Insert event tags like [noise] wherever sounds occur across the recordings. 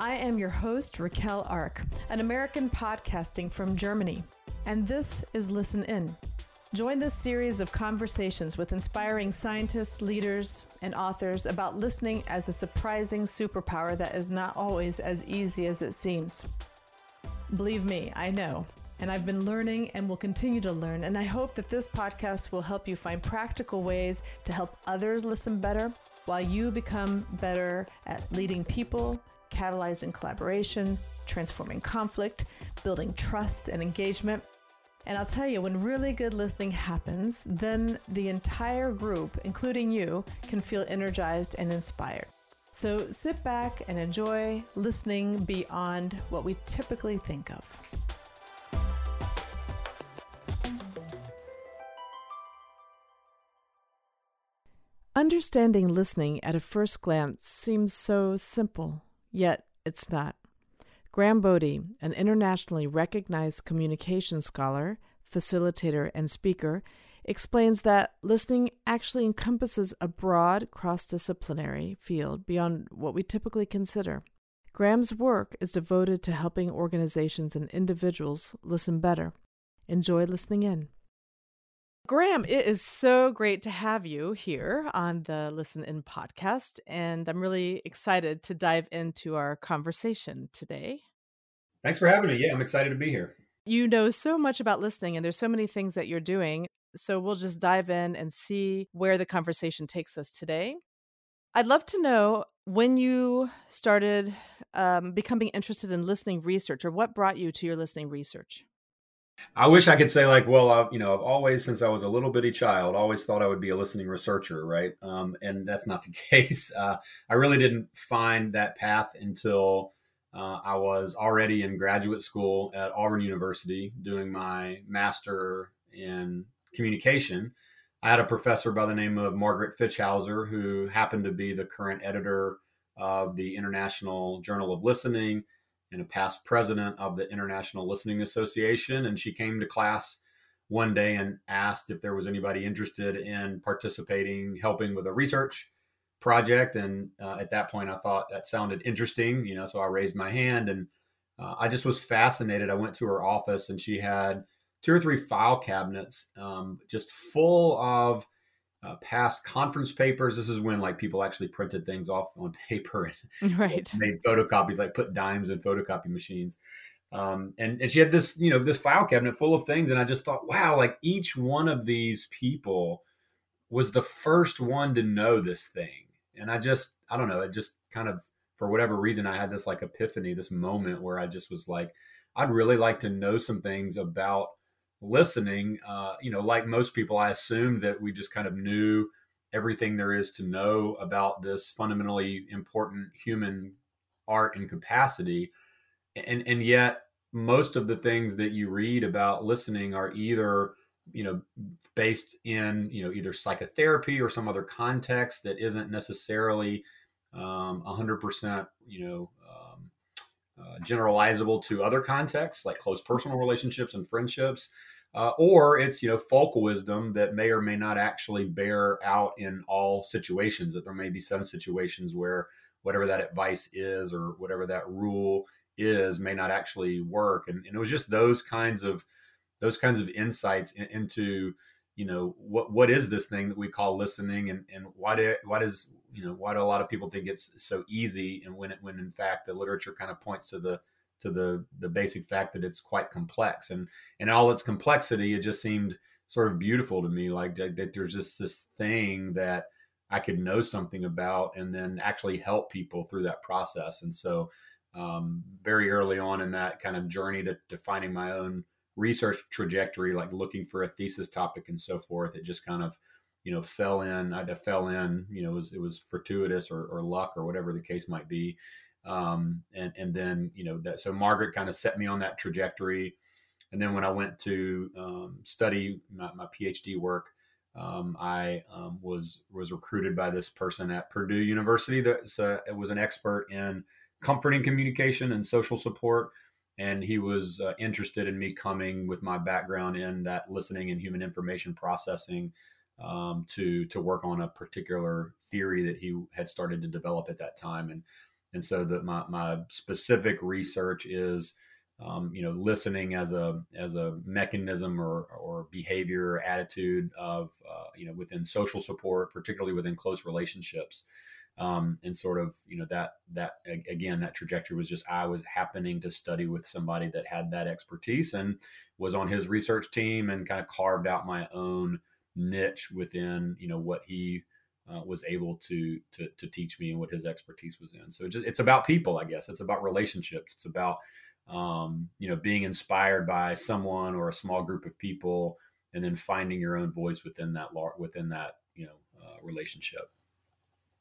I am your host, Raquel Ark, an American podcasting from Germany, and this is Listen In. Join this series of conversations with inspiring scientists, leaders, and authors about listening as a surprising superpower that is not always as easy as it seems. Believe me, I know. And I've been learning and will continue to learn. And I hope that this podcast will help you find practical ways to help others listen better while you become better at leading people, catalyzing collaboration, transforming conflict, building trust and engagement. And I'll tell you, when really good listening happens, then the entire group, including you, can feel energized and inspired. So sit back and enjoy listening beyond what we typically think of. Understanding listening at a first glance seems so simple, yet it's not. Graham Bodie, an internationally recognized communication scholar, facilitator, and speaker, explains that listening actually encompasses a broad cross disciplinary field beyond what we typically consider. Graham's work is devoted to helping organizations and individuals listen better. Enjoy listening in. Graham, it is so great to have you here on the Listen In podcast. And I'm really excited to dive into our conversation today. Thanks for having me. Yeah, I'm excited to be here. You know so much about listening, and there's so many things that you're doing. So we'll just dive in and see where the conversation takes us today. I'd love to know when you started um, becoming interested in listening research, or what brought you to your listening research. I wish I could say like, well, I've, you know, I've always since I was a little bitty child, always thought I would be a listening researcher, right? Um, and that's not the [laughs] case. Uh, I really didn't find that path until uh, I was already in graduate school at Auburn University doing my master in communication. I had a professor by the name of Margaret Fitch-Hauser, who happened to be the current editor of the International Journal of Listening and a past president of the International Listening Association. And she came to class one day and asked if there was anybody interested in participating, helping with a research project. And uh, at that point, I thought that sounded interesting, you know, so I raised my hand and uh, I just was fascinated. I went to her office and she had two or three file cabinets um, just full of uh, past conference papers. This is when like people actually printed things off on [laughs] paper and right. made photocopies, like put dimes in photocopy machines. Um, and and she had this you know this file cabinet full of things, and I just thought, wow, like each one of these people was the first one to know this thing, and I just I don't know, it just kind of for whatever reason I had this like epiphany, this moment where I just was like, I'd really like to know some things about listening, uh, you know, like most people, I assumed that we just kind of knew everything there is to know about this fundamentally important human art and capacity. And, and yet, most of the things that you read about listening are either you know based in you know either psychotherapy or some other context that isn't necessarily um, 100% you know um, uh, generalizable to other contexts like close personal relationships and friendships uh, or it's you know folk wisdom that may or may not actually bear out in all situations that there may be some situations where whatever that advice is or whatever that rule is may not actually work. And, and it was just those kinds of those kinds of insights in, into you know what what is this thing that we call listening and and why do why does you know why do a lot of people think it's so easy and when it when in fact the literature kind of points to the to the the basic fact that it's quite complex. And in all its complexity it just seemed sort of beautiful to me like that, there's just this thing that i could know something about and then actually help people through that process. And so um, very early on in that kind of journey to defining my own research trajectory like looking for a thesis topic and so forth it just kind of you know fell in i fell in you know it was, it was fortuitous or, or luck or whatever the case might be um, and and then you know that so Margaret kind of set me on that trajectory, and then when I went to um, study my, my, PhD work, um, I um, was was recruited by this person at Purdue University that uh, was an expert in comforting communication and social support, and he was uh, interested in me coming with my background in that listening and human information processing. Um, to to work on a particular theory that he had started to develop at that time, and And so that my, my specific research is, um, you know, listening as a as a mechanism or or behavior or attitude of uh, you know within social support, particularly within close relationships. Um, and sort of you know that that again that trajectory was just I was happening to study with somebody that had that expertise and was on his research team and kind of carved out my own niche within you know what he uh, was able to, to to teach me and what his expertise was in. So it just, it's about people, I guess. It's about relationships. It's about um, you know being inspired by someone or a small group of people, and then finding your own voice within that within that you know uh, relationship.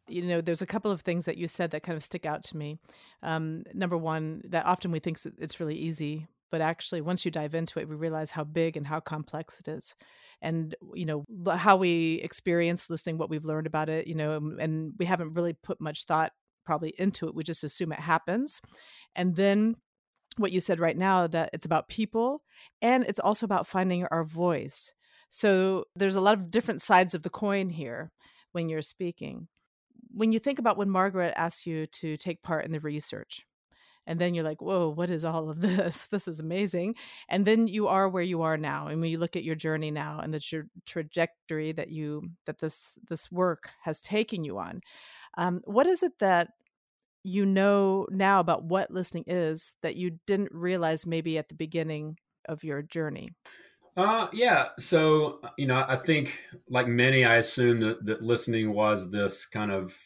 You know, there's a couple of things that you said that kind of stick out to me. Um, number one, that often we think it's really easy, but actually, once you dive into it, we realize how big and how complex it is and you know how we experience listening what we've learned about it you know um, and we haven't really put much thought probably into it we just assume it happens. And then what you said right now that it's about people and it's also about finding our voice. So there's a lot of different sides of the coin here when you're speaking. When you think about when margaret asked you to take part in the research and then you're like whoa what is all of this [laughs] this is amazing and then you are where you are now and when you look at your journey now and the tra- trajectory that you that this this work has taken you on um, what is it that you know now about what listening is that you didn't realize maybe at the beginning of your journey uh, yeah. So, you know, I think like many, I assume that, that listening was this kind of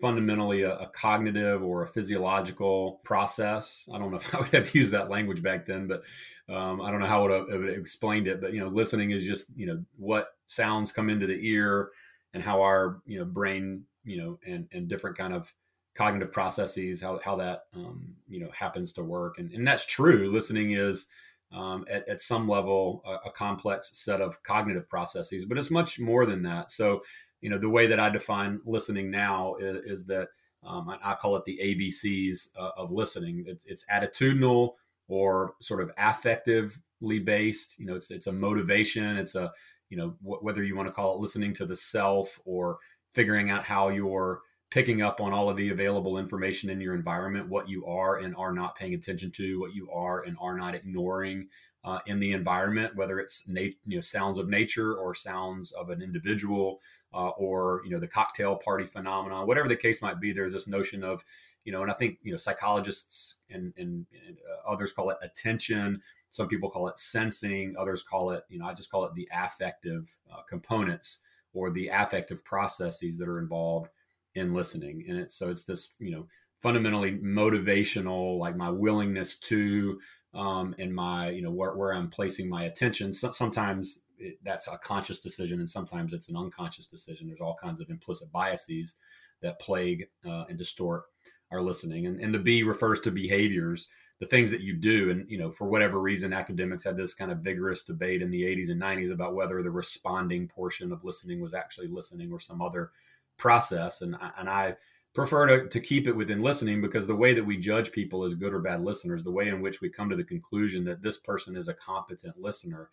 fundamentally a, a, cognitive or a physiological process. I don't know if [laughs] I would have used that language back then, but um, I don't know how I would have explained it. But you know, listening is just you know what sounds come into the ear and how our you know brain you know and and different kind of cognitive processes how how that um, you know happens to work and and that's true. Listening is um, at, at, some level a, a, complex set of cognitive processes, but it's much more than that. So you know the way that I define listening now is, is that um, I, I, call it the ABCs uh, of listening. It's, it's, attitudinal or sort of affectively based. You know, it's it's a motivation. It's a you know wh- whether you want to call it listening to the self or figuring out how you're picking up on all of the available information in your environment, what you are and are not paying attention to, what you are and are not ignoring uh, in the environment, whether it's nat- you know sounds of nature or sounds of an individual uh, or you know the cocktail party phenomenon, whatever the case might be. There's this notion of you know, and I think you know psychologists and, and, and uh, others call it attention. Some people call it sensing. Others call it you know I just call it the affective uh, components or the affective processes that are involved in listening. And it's so it's this you know fundamentally motivational, like my willingness to um, and my you know where, where I'm placing my attention. So, sometimes it, that's a conscious decision, and sometimes it's an unconscious decision. There's all kinds of implicit biases that plague uh, and distort our listening. And, and the B refers to behaviors, the things that you do. And you know, for whatever reason, academics had this kind of vigorous debate in the 80s and 90s about whether the responding portion of listening was actually listening or some other process. And I, and I prefer to, to keep it within listening because the way that we judge people as good or bad listeners, the way in which we come to the conclusion that this person is a competent listener,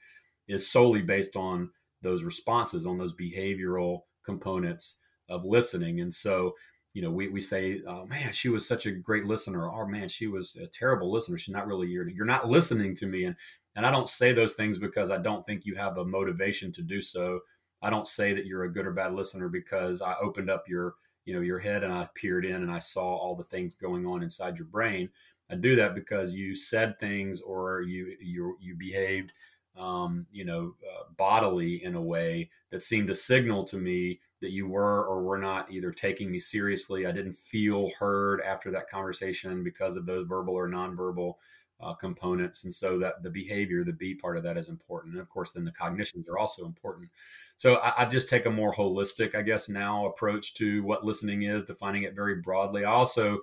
is solely based on those responses, on those behavioral components of listening. And so, you know, we, we say, oh man, she was such a great listener. Oh man, she was a terrible listener. She's not really, you're, you're not listening to me. And, and I don't say those things because I don't think you have a motivation to do so. I don't say that you're a good or bad listener because I opened up your you know your head and I peered in and I saw all the things going on inside your brain. I do that because you said things or you you you behaved um, you know uh, bodily in a way that seemed to signal to me that you were or were not either taking me seriously. I didn't feel heard after that conversation because of those verbal or nonverbal uh, components, and so that the behavior, the B part of that is important. And of course, then the cognitions are also important. So I, I, just take a more holistic, I guess, now approach to what listening is, defining it very broadly. I also,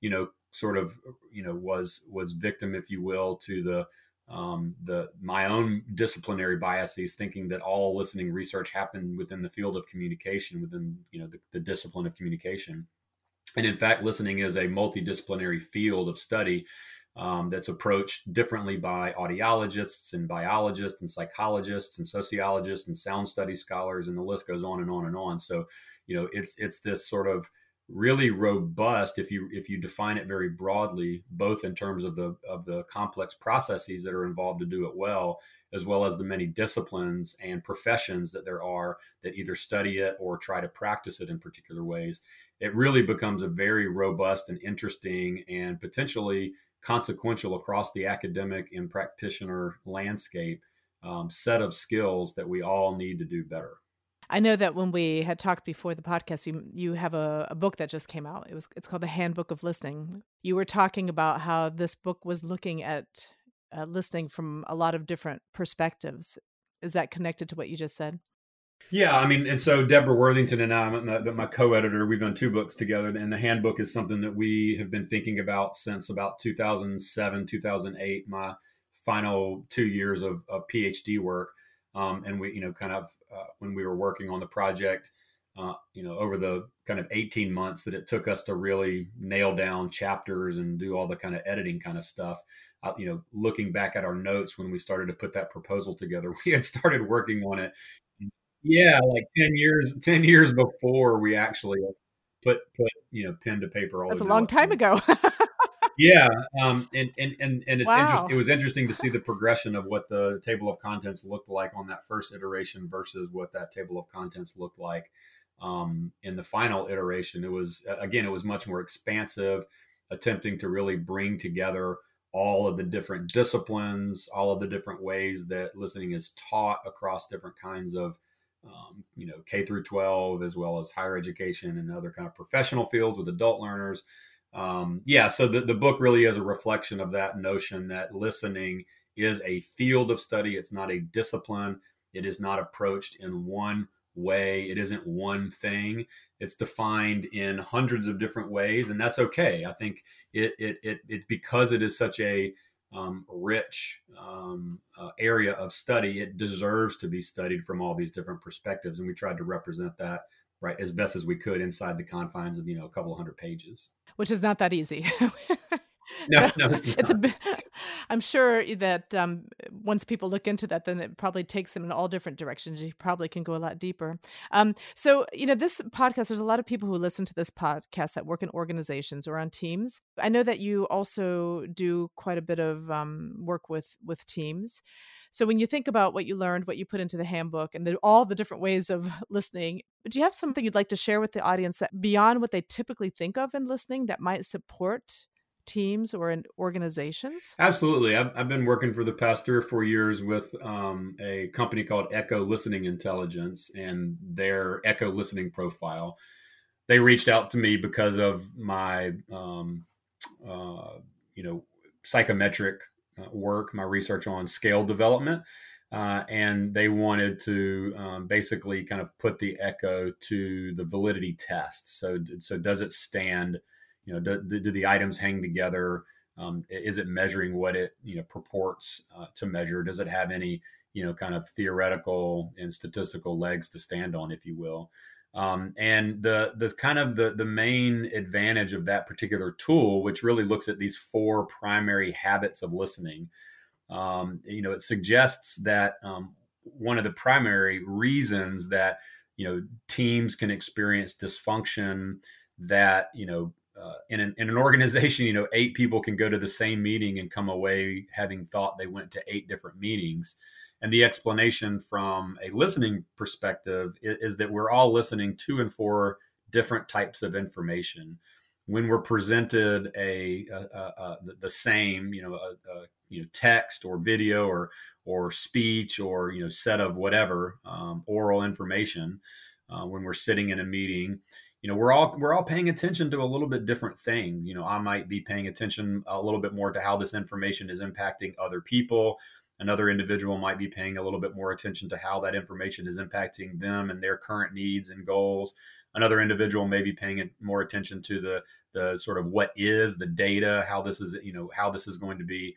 you know, sort of, you know, was was victim, if you will, to the um, the my own disciplinary biases, thinking that all listening research happened within the field of communication, within you know the, the discipline of communication. And in fact, listening is a multidisciplinary field of study um, that's approached differently by audiologists and biologists and psychologists and sociologists and sound study scholars, and the list goes on and on and on. So, you know, it's it's this sort of really robust if you if you define it very broadly both in terms of the of the complex processes that are involved to do it well as well as the many disciplines and professions that there are that either study it or try to practice it in particular ways it really becomes a very robust and interesting and potentially consequential across the academic and practitioner landscape um, set of skills that we all need to do better I know that when we had talked before the podcast, you you have a, a, book that just came out. It was it's called the Handbook of Listening. You were talking about how this book was looking at uh, listening from a lot of different perspectives. Is that connected to what you just said? Yeah, I mean, and so Deborah Worthington and I, I'm my co-editor, we've done two books together, and the handbook is something that we have been thinking about since about 2007, 2008, my final two years of, of PhD work. Um, and we, you know, kind of uh, when we were working on the project, uh, you know, over the kind of 18 months that it took us to really nail down chapters and do all the kind of editing kind of stuff. Uh, you know, looking back at our notes when we started to put that proposal together, [laughs] we had started working on it. Yeah, like 10 years, 10 years before we actually put put you know pen to paper. All That's a long time ago. [laughs] yeah um, and and and, and it's wow. inter- it was interesting to see the progression of what the table of contents looked like on that first iteration versus what that table of contents looked like um, in the final iteration it was again it was much more expansive attempting to really bring together all of the different disciplines all of the different ways that listening is taught across different kinds of um, you know k through 12 as well as higher education and other kind of professional fields with adult learners um, yeah, so the, the book really is a reflection of that notion that listening is a field of study. It's not a discipline. It is not approached in one way. It isn't one thing. It's defined in hundreds of different ways, and that's okay. I think it it it, it because it is such a um, rich um, uh, area of study, it deserves to be studied from all these different perspectives, and we tried to represent that right as best as we could inside the confines of you know a couple hundred pages which is not that easy. [laughs] no, no, it's, it's a bit. I'm sure that um, once people look into that, then it probably takes them in all different directions. You probably can go a lot deeper. Um, so, you know, this podcast, there's a lot of people who listen to this podcast that work in organizations or on teams. I know that you also do quite a bit of um, work with with teams. So when you think about what you learned, what you put into the handbook, and the, all the different ways of [laughs] listening, do you have something you'd like to share with the audience that beyond what they typically think of in listening that might support teams or in organizations? Absolutely. I've, I've been working for the past three or four years with um, a company called Echo Listening Intelligence and their Echo Listening Profile. They reached out to me because of my, um, uh, you know, psychometric uh, work, my research on scale development. Uh, and they wanted to um, basically kind of put the echo to the validity test. So, so does it stand? You know, do, do the items hang together? Um, is it measuring what it you know purports uh, to measure? Does it have any you know kind of theoretical and statistical legs to stand on, if you will? Um, and the the kind of the the main advantage of that particular tool, which really looks at these four primary habits of listening, um, you know, it suggests that um, one of the primary reasons that you know teams can experience dysfunction, that you know. Uh, in, an, in an organization, [laughs] you know, eight people can go to the same meeting and come away having thought they went to eight different meetings. And the explanation from a listening perspective is, is, that we're all listening to and for different types of information. When we're presented a, a, a the same, you know, a, you know, text or video or or speech or you know, set of whatever um, oral information, uh, when we're sitting in a meeting, you know we're all we're all paying attention to a little bit different things you know i might be paying attention a little bit more to how this information is impacting other people. Another individual might be paying a little bit more attention to how that information is impacting them and their current needs and goals. Another individual may be paying more attention to the the sort of what is the data how this is you know how this is going to be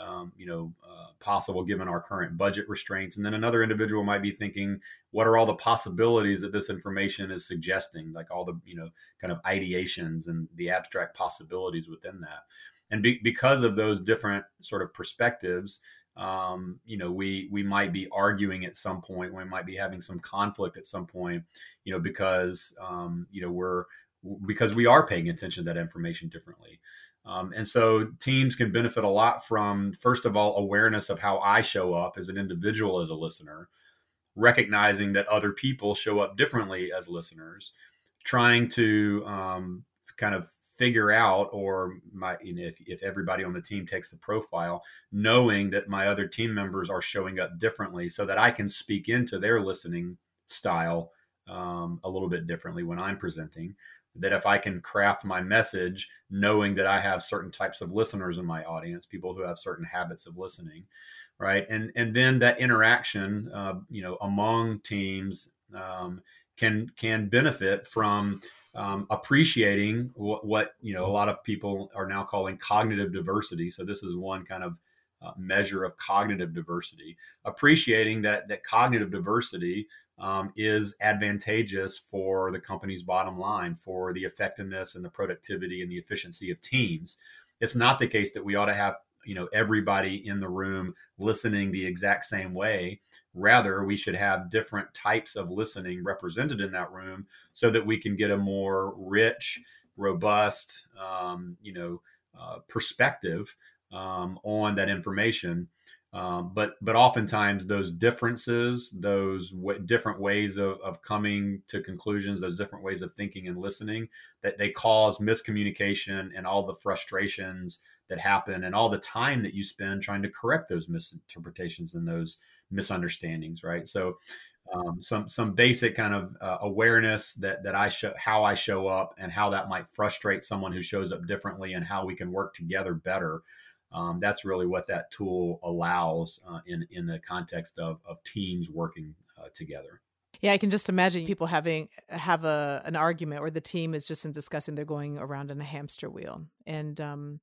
um, you know uh, possible given our current budget restraints and then another individual might be thinking what are all the possibilities that this information is suggesting like all the you know kind of ideations and the abstract possibilities within that and be, because of those different sort of perspectives um, you know, we we might be arguing at some point. We might be having some conflict at some point. You know, because um, you know we're because we are paying attention to that information differently. Um, and so teams can benefit a lot from, first of all, awareness of how I show up as an individual, as a listener, recognizing that other people show up differently as listeners, trying to um, kind of figure out or my you know, if, if everybody on the team takes the profile knowing that my other team members are showing up differently so that i can speak into their listening style um, a little bit differently when i'm presenting that if i can craft my message knowing that i have certain types of listeners in my audience people who have certain habits of listening right and and then that interaction uh, you know among teams um, can can benefit from um, appreciating what, what, you know a lot of people are now calling cognitive diversity. So this is one kind of uh, measure of cognitive diversity. Appreciating that that cognitive diversity um, is advantageous for the company's bottom line, for the effectiveness and the productivity and the efficiency of teams. It's not the case that we ought to have you know everybody in the room listening the exact same way rather we should have different types of listening represented in that room so that we can get a more rich robust um, you know uh, perspective um, on that information um, but but oftentimes those differences those w- different ways of, of coming to conclusions those different ways of thinking and listening that they cause miscommunication and all the frustrations that happen and all the time that you spend trying to correct those misinterpretations and those misunderstandings right so um, some some basic kind of uh, awareness that that I show how I show up and how that might frustrate someone who shows up differently and how we can work together better. Um, that's really what that tool allows uh, in in the context of of teams working uh, together. Yeah, I can just imagine people having have a an argument where the team is just in discussing they're going around in a hamster wheel, and um,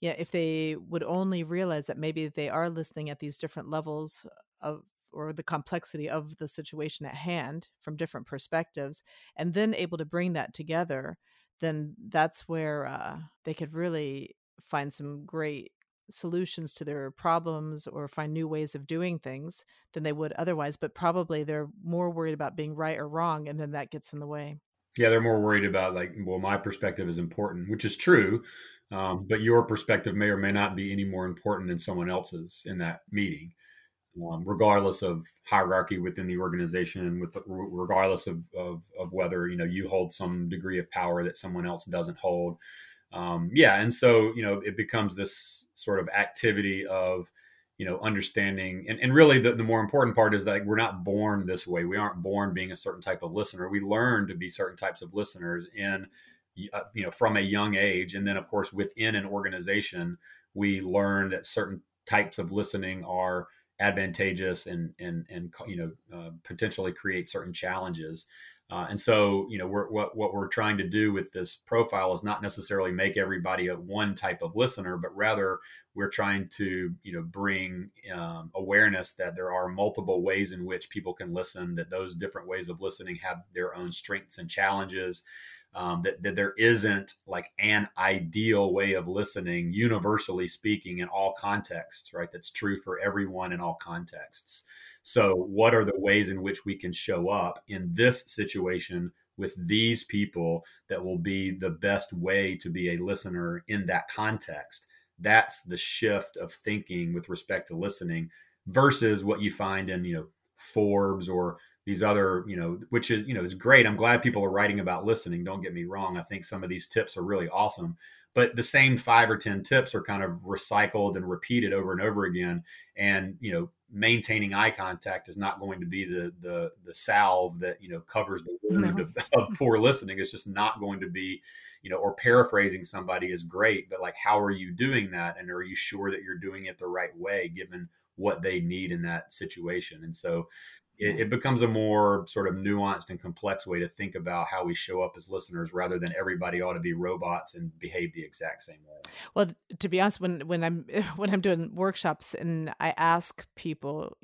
yeah, if they would only realize that maybe they are listening at these different levels of or the complexity of the situation at hand from different perspectives and then able to bring that together then that's where uh, they could really find some great solutions to their problems or find new ways of doing things than they would otherwise but probably they're more worried about being right or wrong and then that gets in the way yeah, they're more worried about like, well, my perspective is important, which is true, um, but your perspective may or may not be any more important than someone else's in that meeting, um, regardless of hierarchy within the organization, with the, regardless of, of, of whether you know you hold some degree of power that someone else doesn't hold. Um, yeah, and so you know it becomes this sort of activity of you know understanding and, and really the, the more important part is that we're not born this way. We aren't born being a certain type of listener. We learn to be certain types of listeners in uh, you know from a young age and then of course within an organization we learn that certain types of listening are advantageous and and and you know uh, potentially create certain challenges uh, and so, you know, we're, what what we're trying to do with this profile is not necessarily make everybody a one type of listener, but rather we're trying to, you know, bring um, awareness that there are multiple ways in which people can listen. That those different ways of listening have their own strengths and challenges. Um, that, that there isn't like an ideal way of listening, universally speaking, in all contexts, right? That's true for everyone in all contexts. So, what are the ways in which we can show up in this situation with these people that will be the best way to be a listener in that context? That's the shift of thinking with respect to listening versus what you find in, you know, Forbes or these other, you know, which is, you know, is great. I'm glad people are writing about listening. Don't get me wrong. I think some of these tips are really awesome but the same five or ten tips are kind of recycled and repeated over and over again and you know maintaining eye contact is not going to be the the the salve that you know covers the wound no. of, of, poor listening. It's just not going to be you know or paraphrasing somebody is great but like how are you doing that? And are you sure that you're doing it the right way given what they need in that situation? And so it, it, becomes a more sort of nuanced and complex way to think about how we show up as listeners rather than everybody ought to be robots and behave the exact same way. Well to be honest when when i'm [laughs] when i'm doing workshops and i ask people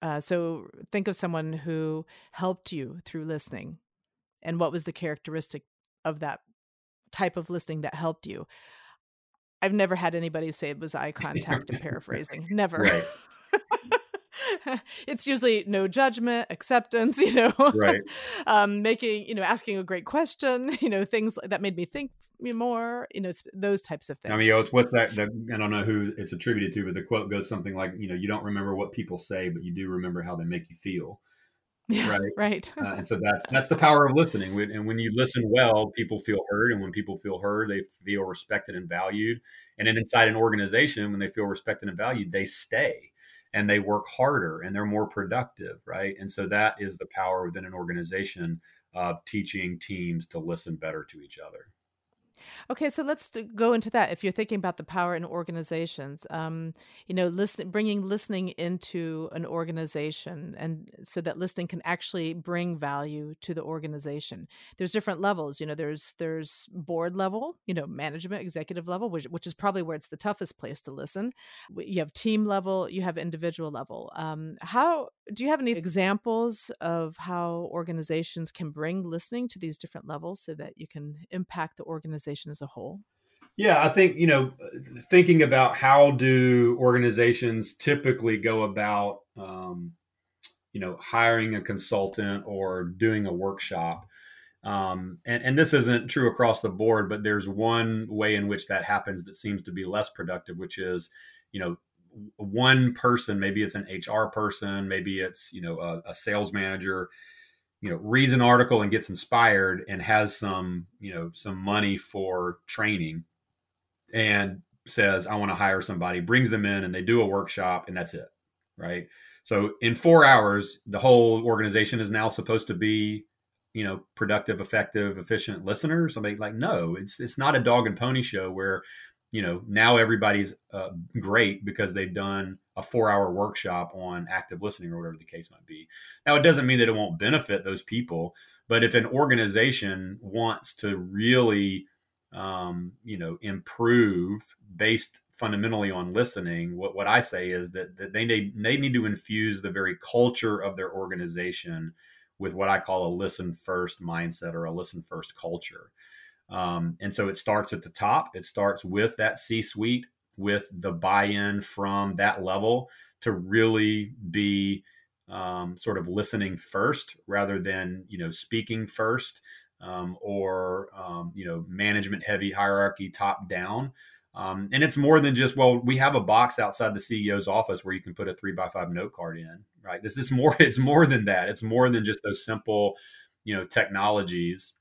uh, so think of someone who helped you through listening and what was the characteristic of that type of listening that helped you. I've never had anybody say it was eye contact and [laughs] paraphrasing never [laughs] [laughs] it's usually no judgment, acceptance, [laughs] you know, right? [laughs] um, making, you know, asking a great question, you know, things that made me think more, you know, those types of things. I mean, you know, it's what's that? The, I don't know who it's attributed to, but the quote goes something like, you know, you don't remember what people say, but you do remember how they make you feel. Yeah, right. Right. uh, and so that's that's the power of listening. And when you listen well, people feel heard, and when people feel heard, they feel respected and valued. And then inside an organization, when they feel respected and valued, they stay and they work harder and they're more productive, right? And so that is the power within an organization of teaching teams to listen better to each other. Okay, so let's go into that. If you're thinking about the power in organizations, um, you know, listen, bringing listening into an organization, and so that listening can actually bring value to the organization. There's different levels. You know, there's there's board level, you know, management, executive level, which which is probably where it's the toughest place to listen. You have team level, you have individual level. Um, how do you have any examples of how organizations can bring listening to these different levels so that you can impact the organization as a whole? Yeah, I think, you know, thinking about how do organizations typically go about, um, you know, hiring a consultant or doing a workshop. Um, and, and this isn't true across the board, but there's one way in which that happens that seems to be less productive, which is, you know, one person, maybe it's an HR person, maybe it's, you know, a, a sales manager, you know, reads an article and gets inspired and has some, you know, some money for training and says, I want to hire somebody, brings them in and they do a workshop and that's it. Right. So in four hours, the whole organization is now supposed to be, you know, productive, effective, efficient listeners. I mean, like, no, it's it's not a dog and pony show where you know now everybody's uh, great because they've done a four hour workshop on active listening or whatever the case might be now it doesn't mean that it won't benefit those people but if an organization wants to really um, you know improve based fundamentally on listening what, what i say is that, that they need they need to infuse the very culture of their organization with what i call a listen first mindset or a listen first culture um, and so it starts at the top. It starts with that C suite, with the buy in from that level to really be um, sort of listening first rather than, you know, speaking first um, or, um, you know, management heavy hierarchy top down. Um, and it's more than just, well, we have a box outside the CEO's office where you can put a three by five note card in, right? This is more, [laughs] it's more than that. It's more than just those simple, you know, technologies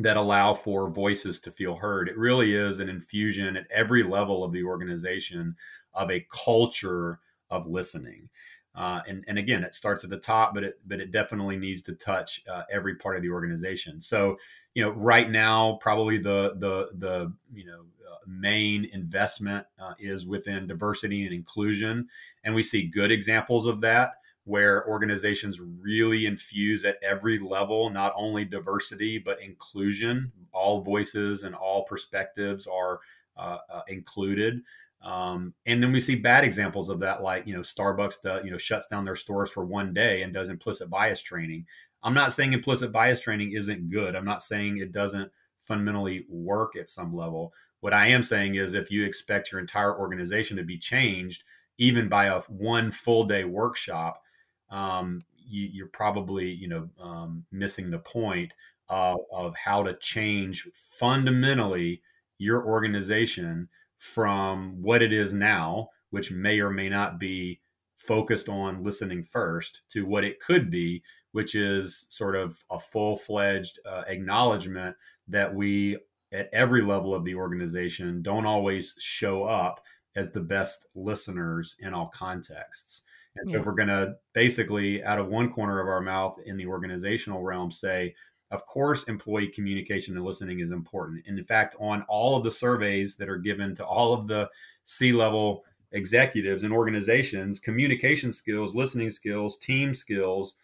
that allow for voices to feel heard. It really is an infusion at every level of the organization of a culture of listening. Uh, and, and again, it starts at the top, but it but it definitely needs to touch uh, every part of the organization. So, you know, right now, probably the the the you know uh, main investment uh, is within diversity and inclusion, and we see good examples of that where organizations really infuse at every level not only diversity but inclusion. All voices and all perspectives are uh, uh, included. Um, and then we see bad examples of that like you know starbucks does, you know shuts down their stores for one day and does implicit bias training. I'm not saying implicit bias training isn't good. I'm not saying it doesn't fundamentally work at some level. What i am saying is if you expect your entire organization to be changed even by a one full day workshop um, you, are probably you know um, missing the point of, of how to change fundamentally your organization from what it is now, which may or may not be focused on listening first, to what it could be, which is sort of a full fledged uh, acknowledgement that we at every level of the organization don't always show up as the best listeners in all contexts. So if we're going to basically, out of one corner of our mouth in the organizational realm, say, of course, employee communication and listening is important. And in fact, on all of the surveys that are given to all of the C level executives and organizations, communication skills, listening skills, team skills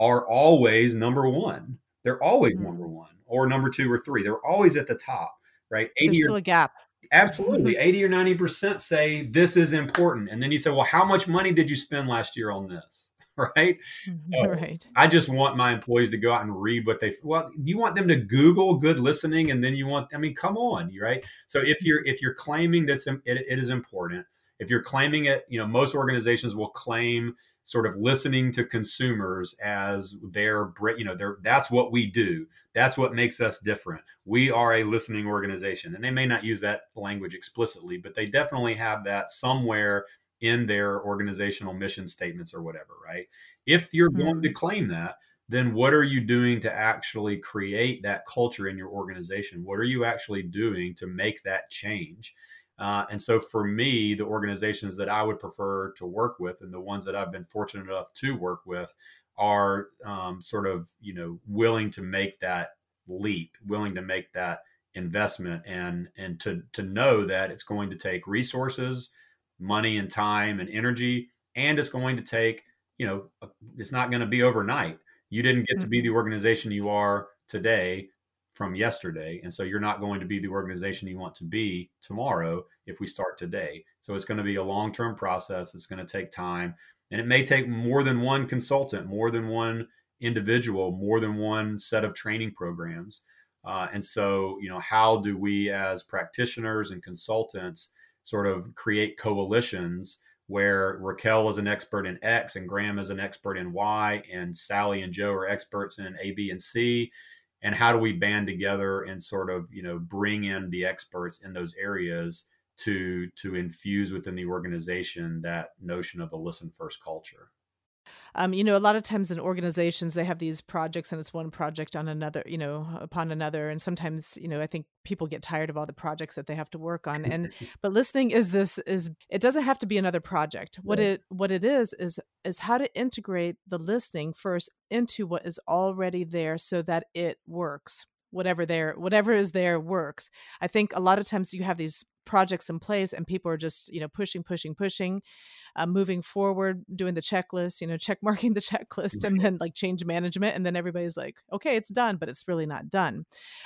are always number one. They're always mm-hmm. number one or number two or three. They're always at the top, right? There's still or, a gap. Absolutely. 80 or 90% say this is important. And then you say, well, how much money did you spend last year on this? [laughs] Right. Uh, right. I just want my employees to go out and read what they, well, you want them to Google good listening and then you want, I mean, come on. Right. So if you're, if you're claiming that it, it is important if you're claiming it, you know, most organizations will claim sort of listening to consumers as their you know their that's what we do. That's what makes us different. We are a listening organization. And they may not use that language explicitly but they definitely have that somewhere in their organizational mission statements or whatever right? If you're mm-hmm. going to claim that then what are you doing to actually create that culture in your organization? What are you actually doing to make that change uh, and so for me, the organizations that I would prefer to work with and the ones that I've been fortunate enough to work with are um, sort of, you know, willing to make that leap, willing to make that investment and and to to know that it's going to take resources, money and time and energy and it's going to take, you know, it's not going to be overnight. You didn't get to be mm-hmm. the organization you are today from yesterday. And so you're not going to be the organization you want to be tomorrow if we start today. So it's going to be a long term process. It's going to take time. And it may take more than one consultant, more than one individual, more than one set of training programs. Uh, and so, you know, how do we as practitioners and consultants sort of create coalitions where Raquel is an expert in X and Graham is an expert in Y and Sally and Joe are experts in A, B, and C? And how do we band together and sort of you know bring in the experts in those areas to to infuse within the organization that notion of a listen first culture um, you know, a lot of times in organizations they have these projects and it's one project on another, you know, upon another. And sometimes, you know, I think people get tired of all the projects that they have to work on. And [laughs] but listening is this is it doesn't have to be another project. What right. it what it is is is how to integrate the listening first into what is already there so that it works whatever there whatever is there works. I think a lot of times you have these projects in place and people are just you know pushing pushing pushing uh, moving forward doing the checklist you know check [laughs] marking the checklist and then like change management and then everybody's like okay it's done but it's really not done.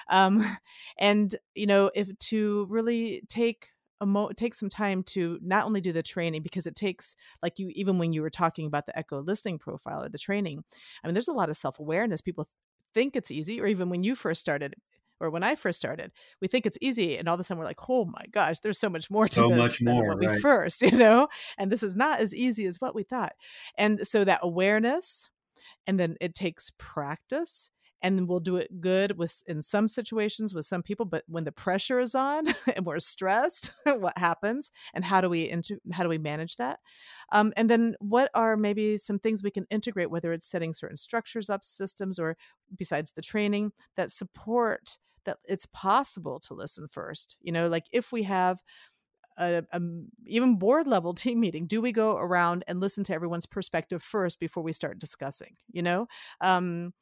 Um, [laughs] and you know if to really take a mo- take some time to not only do the training because it takes like you even when you were talking about the echo listening profile or the training i mean there's a lot of self-awareness people think it's easy or even when you first started or when I first started, we think it's easy, and all of a sudden we're like, "Oh my gosh, there's so much more to so this much than more, what right. we first, [laughs] you know." And this is not as easy as what we thought. And so that awareness, and then it takes practice, and we'll do it good with in some situations with some people but when the pressure is on [laughs] and we're stressed [laughs] what happens and how do we into how do we manage that? Um, and then what are maybe some things we can integrate whether it's setting certain structures up systems or besides the training that support that it's possible to listen first? You know like if we have a, a, even board level [laughs] team meeting do we go around and listen to everyone's perspective first before we start discussing you know? Um,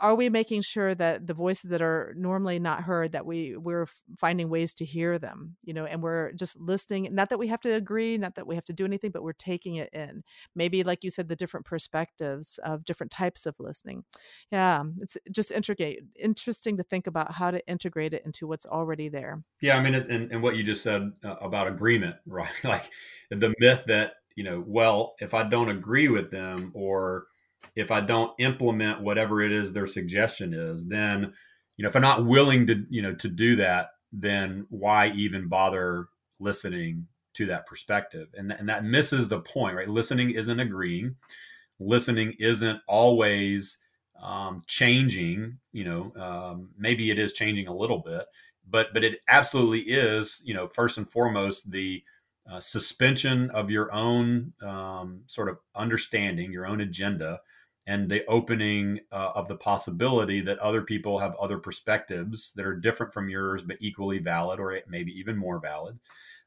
are we making sure that the voices that are normally not heard that we we're finding ways to hear them you know and we're just listening not that we have to agree not that we have to do anything but we're taking it in. Maybe like you said the different perspectives of different types of listening. Yeah it's just integrate interesting to think about how to integrate it into what's already there. Yeah i mean and, and what you just said uh, about agreement [laughs] right? Like the myth that you know well if i don't agree with them or if I don't implement whatever it is their suggestion is, then you know if I'm not willing to you know to do that, then why even bother listening to that perspective? And and that misses the point, right? Listening isn't agreeing. Listening isn't always um, changing. You know, um, maybe it is changing a little bit, but but it absolutely is. You know, first and foremost the uh, suspension of your own um, sort of understanding, your own agenda, and the opening uh, of the possibility that other people have other perspectives that are different from yours but equally valid or maybe even more valid.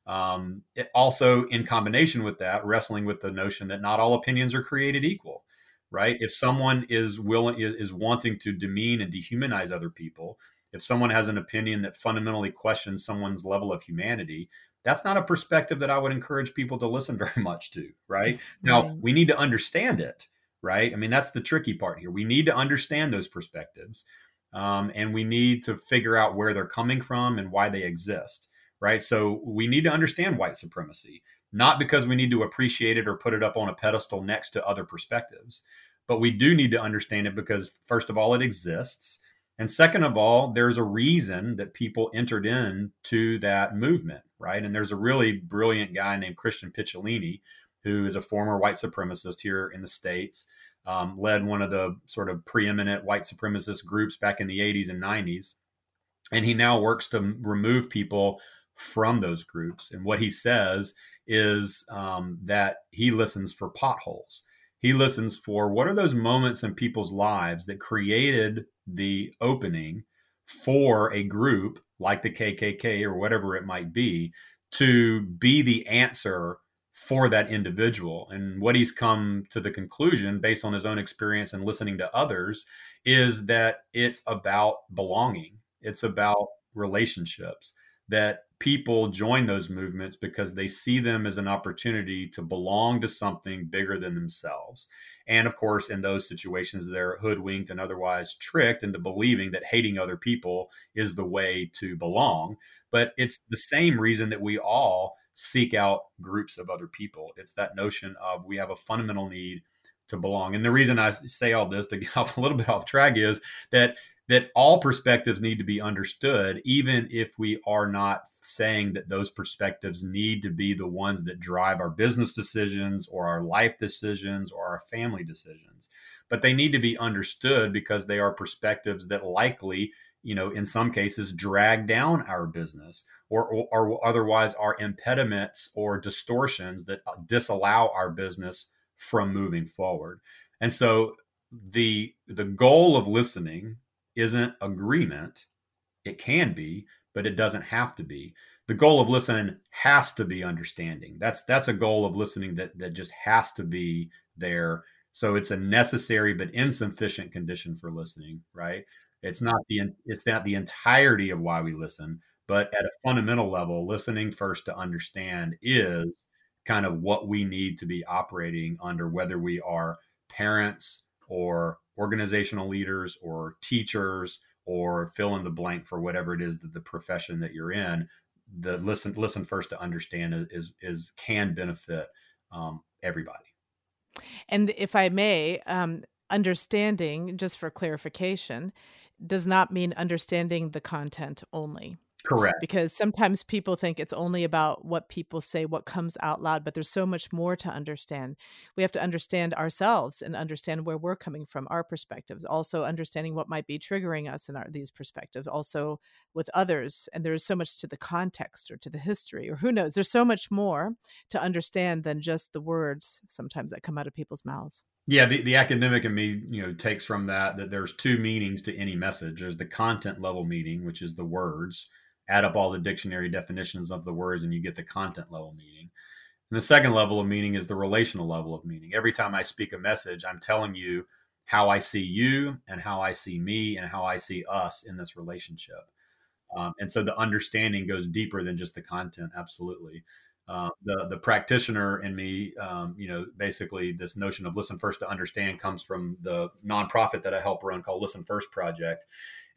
Um, it also in combination with that wrestling with the notion that not all opinions are created equal right? If someone is willing is wanting to demean and dehumanize other people if someone has an opinion that fundamentally questions someone's level of humanity that's not a perspective that i would encourage people to listen [laughs] very much to right? Now we need to understand it right? I mean, that's the tricky part here. We need to understand those perspectives, um, and we need to figure out where they're coming from and why they exist, right? So we need to understand white supremacy, not because we need to appreciate it or put it up on a pedestal next to other perspectives, but we do need to understand it because, first of all, it exists. And second of all, there's a reason that people entered into that movement, right? And there's a really brilliant guy named Christian Picciolini, who is a former white supremacist here in the States, um, led one of the sort of preeminent white supremacist groups back in the 80s and 90s. And he now works to remove people from those groups. And what he says is um, that he listens for potholes. He listens for what are those moments in people's lives that created the opening for a group like the KKK or whatever it might be to be the answer for that individual. And what he's come to the conclusion based on his own experience and listening to others is that it's about belonging, it's about relationships, that people join those movements because they see them as an opportunity to belong to something bigger than themselves. And of course, in those situations, they're hoodwinked and otherwise tricked into believing that hating other people is the way to belong. But it's the same reason that we all seek out groups of other people. It's that notion of we have a fundamental need to belong. And the reason I say all this to [laughs] get off a little bit off track is that that all perspectives need to be understood, even if we are not saying that those perspectives need to be the ones that drive our business decisions or our life decisions or our family decisions. But they need to be understood because they are perspectives that likely, you know, in some cases drag down our business or, or, or otherwise are impediments or distortions that uh, disallow our business from moving forward. And so the the goal of listening isn't agreement. It can be, but it doesn't have to be. The goal of listening has to be understanding. That's that's a goal of listening that that just has to be there. So it's a necessary but insufficient condition for listening, right? It's not the it's not the entirety of why we listen, but at a fundamental level, listening first to understand is kind of what we need to be operating under, whether we are parents or organizational leaders or teachers or fill in the blank for whatever it is that the profession that you're in. The listen listen first to understand is is can benefit um, everybody. And if i may um, understanding just for clarification does not mean understanding the content only Correct. Because sometimes people think it's only about what people say, what comes out loud, but there's so much more to understand. We have to understand ourselves and understand where we're coming from, our perspectives, also understanding what might be triggering us in our, these perspectives, also with others. And there's so much to the context or to the history, or who knows, there's so much more to understand than just the words sometimes that come out of people's mouths. Yeah, the, the academic in me, you know, takes from that that there's two meanings to any message. There's the content level meaning, which is the words, add up all the dictionary definitions of the words and you get the content level meaning. And the second level of meaning is the relational level of meaning. Every time I speak a message, I'm telling you how I see you and how I see me and how I see us in this relationship. Um, and so the understanding goes deeper than just the content. Absolutely. Uh, the the practitioner in me, um, you know, basically this notion of listen first to understand comes from the nonprofit that I help run called Listen First Project,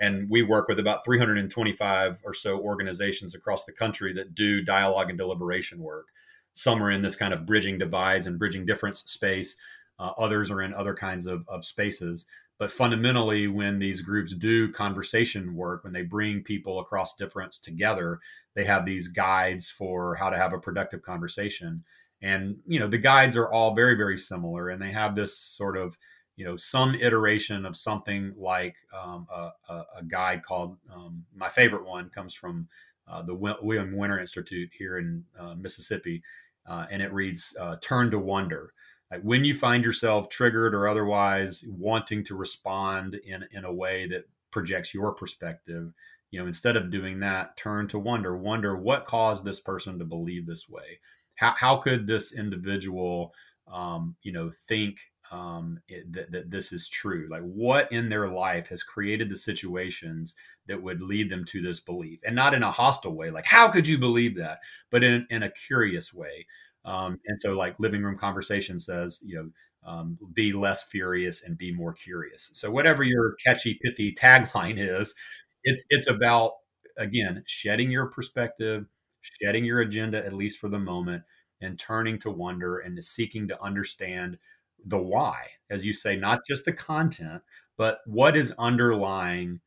and we work with about 325 or so organizations across the country that do dialogue and deliberation work. Some are in this kind of bridging divides and bridging difference space. Uh, others are in other kinds of, of spaces. But fundamentally, when these groups do conversation work, when they bring people across difference together, they have these guides for how to have a productive conversation. And, you know, the guides are all very, very similar. And they have this sort of you know some iteration of something like um, a, a, guide called um, my favorite one comes from uh, the william winter institute here in uh, mississippi uh, and it reads uh, turn to wonder like when you find yourself triggered or otherwise wanting to respond in, in a way that projects your perspective you know instead of doing that turn to wonder wonder what caused this person to believe this way how, how could this individual um, you know think um, it, that, that this is true. Like, what in their life has created the situations that would lead them to this belief, and not in a hostile way, like how could you believe that, but in in a curious way. Um, and so, like living room conversation says, you know. Um, be less furious and be more curious. So, whatever your catchy, pithy tagline [laughs] is, it's it's about again shedding your perspective, shedding your agenda at least for the moment, and turning to wonder and seeking to understand the why, as you say, not just the content, but what is underlying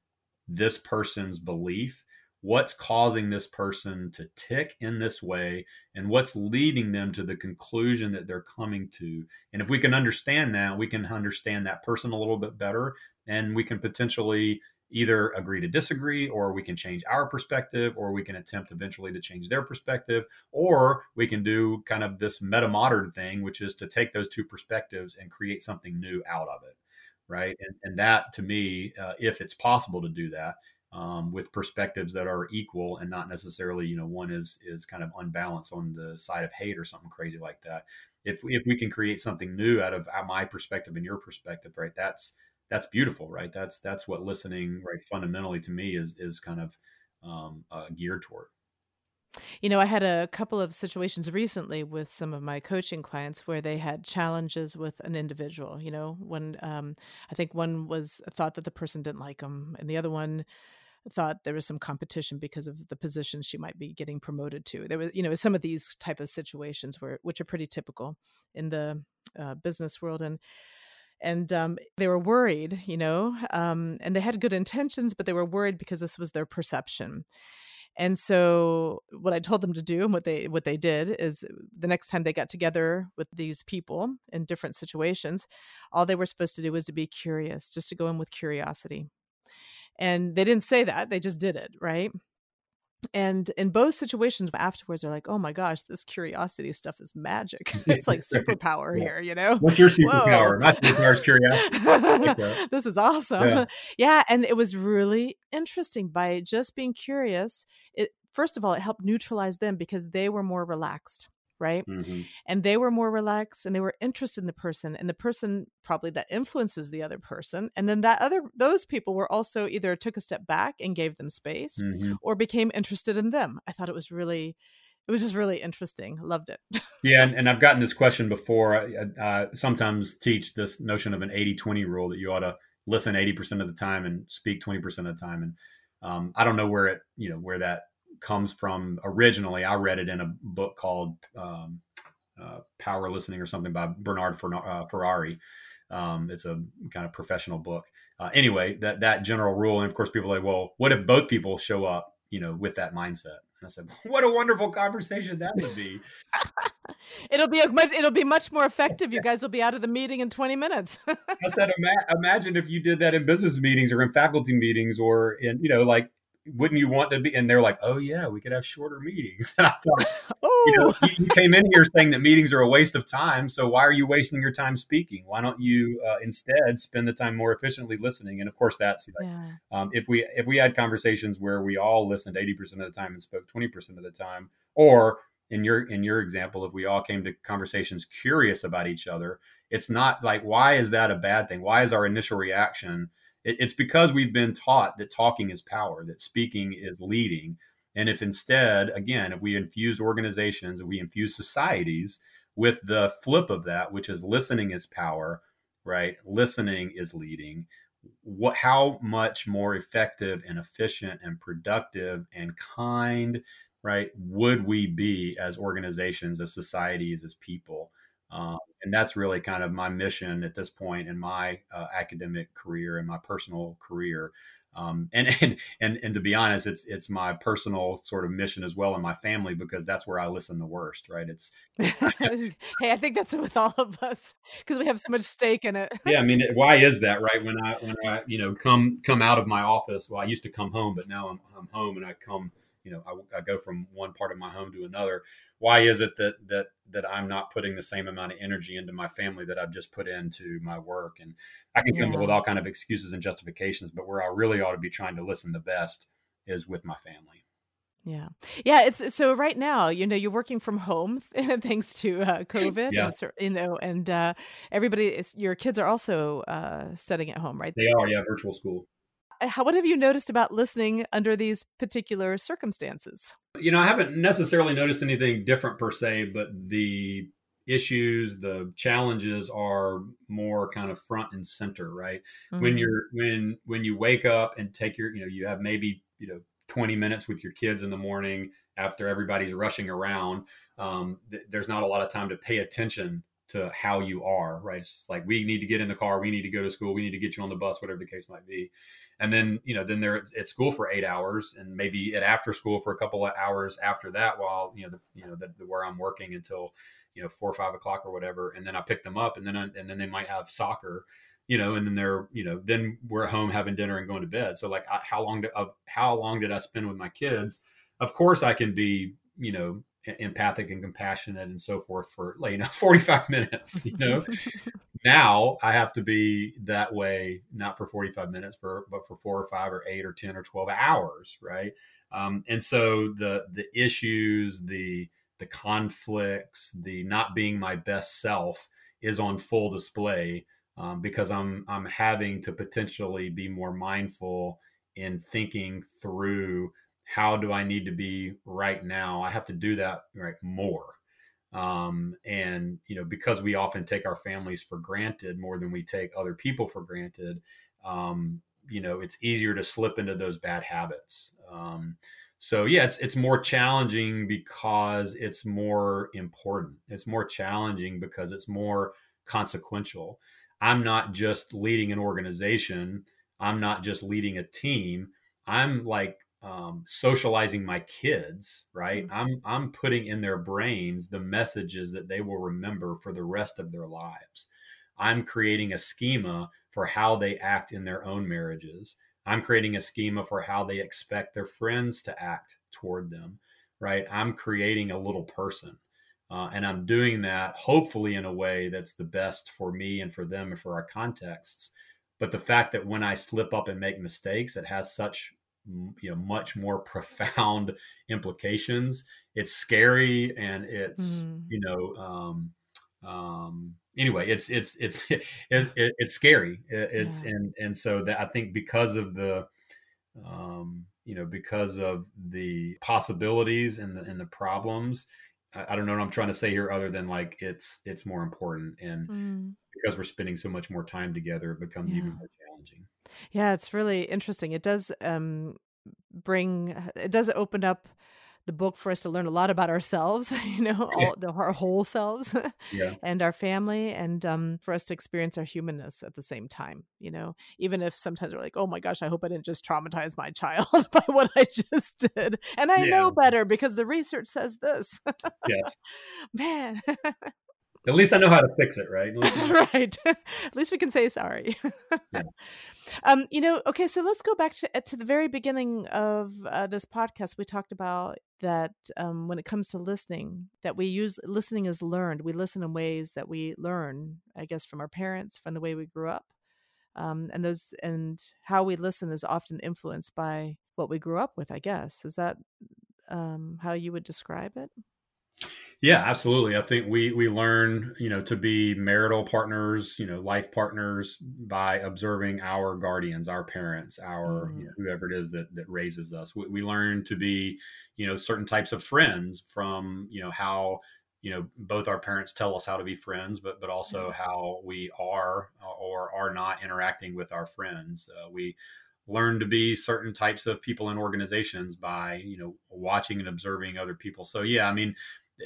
this person's belief what's causing this person to tick in this way and what's leading them to the conclusion that they're coming to. And if we can understand that we can understand that person a little bit better and we can potentially either agree to disagree or we can change our perspective or we can attempt eventually to change their perspective or we can do kind of this meta modern thing which is to take those two perspectives and create something new out of it right? And, and that to me uh, if it's possible to do that um, with perspectives that are equal and not necessarily you know one is is kind of unbalanced on the side of hate or something crazy like that if if we can create something new out of my perspective and your perspective right that's that's beautiful right that's that's what listening right fundamentally to me is is kind of um, uh, geared toward you know, I had a couple of situations recently with some of my coaching clients where they had challenges with an individual. You know, when um, I think one was thought that the person didn't like them, and the other one thought there was some competition because of the position she might be getting promoted to. There was, you know, some of these type of situations where which are pretty typical in the uh, business world, and and um, they were worried, you know, um, and they had good intentions, but they were worried because this was their perception. And so what I told them to do and what they what they did is the next time they got together with these people in different situations, all they were supposed to do was to be curious, just to go in with curiosity. And they didn't say that, they just did it, right? And in both situations afterwards, they're like, "Oh my gosh, this curiosity stuff is magic! [laughs] it's like [laughs] superpower yeah. here, you know." What's your superpower? My superpower is curiosity. [laughs] this is awesome. Yeah. yeah, and it was really interesting by just being curious. It first of all, it helped neutralize them because they were more relaxed right? Mm-hmm. And they were more relaxed and they were interested in the person and the person probably that influences the other person. And then that other those people were also either took a step back and gave them space mm-hmm. or became interested in them. I thought it was really it was just really interesting. Loved it. yeah, and, and, I've gotten this question before. I, I sometimes teach this notion of an 80-20 rule that you ought to listen 80% of the time and speak 20% of the time. And um, I don't know where it, you know, where that comes from originally. I read it in a book called um, uh, Power Listening or something by Bernard uh, Ferrari. Um, it's a kind of professional book. Uh, anyway, that that general rule, and of course, people are like, well, what if both people show up, you know, with that mindset? And I said, [laughs] what a wonderful conversation that would be. [laughs] it'll be a much, it'll be much more effective. You guys will be out of the meeting in 20 minutes. [laughs] I said, ima- imagine if you did that in business meetings or in faculty meetings or in, you know, like wouldn't you want to be? And they're like, oh yeah, we could have shorter meetings. [laughs] And I thought, [laughs] oh. you, know, you, came in here saying that meetings are a waste of time. So why are you wasting your time speaking? Why don't you uh, instead spend the time more efficiently listening? And of course, that's like, yeah. um, if we if we had conversations where we all listened eighty percent of the time and spoke twenty percent of the time, or in your in your example, if we all came to conversations curious about each other, it's not like why is that a bad thing? Why is our initial reaction? It, it's because we've been taught that talking is power, that speaking is leading. And if instead, again, if we infuse organizations, if we infuse societies with the flip of that, which is listening is power, right? Listening is leading. What, how much more effective and efficient and productive and kind, right, would we be as organizations, as societies, as people? Um, and that's really kind of my mission at this point in my uh, academic career and my personal career. Um, and, [laughs] and and and to be honest, it's it's my personal sort of mission as well in my family because that's where I listen the worst, right? It's [laughs] hey, I think that's with all of us because we have so much stake in it. yeah, I mean, why is that, right? When I when I you know come come out of my office, well, I used to come home, but now I'm I'm home and I come you know I, I, go from one part of my home to another why is it that that that i'm not putting the same amount of energy into my family that i've just put into my work and i can come up with all kind of excuses and justifications but where i really ought to be trying to listen the best is with my family yeah. Yeah. It's so right now, you know, you're working from home [laughs] thanks to uh, COVID. Yeah. And, you know, and uh, everybody, is, your kids are also uh, studying at home, right? They are. Yeah. Virtual school. Uh, how, what have you noticed about listening under these particular circumstances? You know, I haven't necessarily noticed anything different per se, but the issues, the challenges are more kind of front and center, right? Mm-hmm. When you're when when you wake up and take your, you know, you have maybe, you know, 20 minutes with your kids in the morning after everybody's rushing around. Um, th- there's not a lot of time to pay attention to how you are, right? It's just like we need to get in the car, we need to go to school, we need to get you on the bus, whatever the case might be. And then, you know, then they're at school for eight hours and maybe at after school for a couple of hours after that while, you know, the, you know, the, the, where I'm working until, you know, four or five o'clock or whatever. And then I pick them up and then, I, and then they might have soccer, you know, and then they're, you know, then we're at home having dinner and going to bed. So like, I, how long, of how long did I spend with my kids? Of course I can be, you know, empathic and compassionate and so forth for like you know [laughs] 45 minutes you know? [laughs] Now i have to be that way not for 45 minutes for but for four or five or eight or 10 or 12 hours right? Um, and so the the issues the the conflicts the not being my best self is on full display um, because i'm i'm having to potentially be more mindful in thinking through how do I need to be right now? I have to do that right more. Um, and you know, because we often take our families for granted more than we take other people for granted, um, you know, it's easier to slip into those bad habits. Um, so yeah, it's it's more challenging because it's more important. It's more challenging because it's more consequential. I'm not just leading an organization. I'm not just leading a team. I'm like um, socializing my kids right? Mm-hmm. i'm i'm putting in their brains the messages that they will remember for the rest of their lives. I'm creating a schema for how they act in their own marriages. I'm creating a schema for how they expect their friends to act toward them right? I'm creating a little person uh, and i'm doing that hopefully in a way that's the best for me and for them and for our contexts. But the fact that when i slip up and make mistakes it has such you know much more profound implications it's scary and it's mm. you know um um anyway it's it's it's [laughs] it, it, it's scary it, it's yeah. and and so that i think because of the um you know because of the possibilities and the and the problems I, I don't know what i'm trying to say here other than like it's it's more important and mm. because we're spending so much more time together it becomes yeah. even more challenging yeah, it's really interesting. It does um, bring, it does open up the book for us to learn a lot about ourselves, [laughs] you know, all the our whole selves yeah. and our family, and um, for us to experience our humanness at the same time. You know, even if sometimes we're like, "Oh my gosh, I hope I didn't just traumatize my [laughs] child [laughs] by what I just did," and I yeah. know better because the research says this. yes, man. At least I know how to fix it, right? At [laughs] right. [laughs] At least we can say sorry. yeah. [laughs] Um, you know, okay, so let's go back to uh, to the very beginning of uh, this podcast. We talked about that um, when it comes to listening, that we use listening is learned. We listen in ways that we learn, I guess, from our parents, from the way we grew up, um, and those and how we listen is often influenced by what we grew up with. I guess is that um, how you would describe it? Yeah, absolutely. I think we we learn, you know, to be marital partners, you know, life partners by observing our guardians, our parents, our mm-hmm. you know, whoever it is that that raises us. We, we learn to be, you know, certain types of friends from, you know, how you know both our parents tell us how to be friends but but also mm-hmm. how we are or are not interacting with our friends uh, we learn to be certain types of people in organizations by you know watching and observing other people so yeah i mean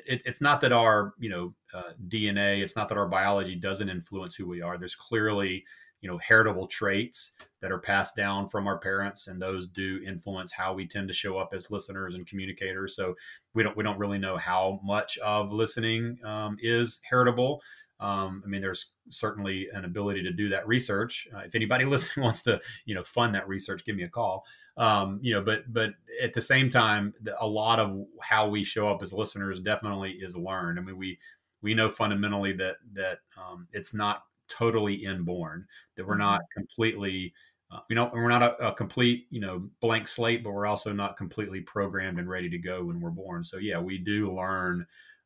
it, it's not that our you know uh, DNA, it's not that our biology doesn't influence who we are. There's clearly you know heritable traits that are passed down from our parents, and those do influence how we tend to show up as listeners and communicators. So we don't we don't really know how much of listening um, is heritable. Um, I mean, there's certainly an ability to do that research. Uh, if anybody [laughs] listening wants to, you know, fund that research, give me a call. Um, you know, but but at the same time, a lot of how we show up as listeners definitely is learned. I mean, we we know fundamentally that that um, it's not totally inborn. That we're not mm-hmm. completely uh, you know we're not a, a, complete you know blank slate but we're also not completely programmed and ready to go when we're born so yeah we do learn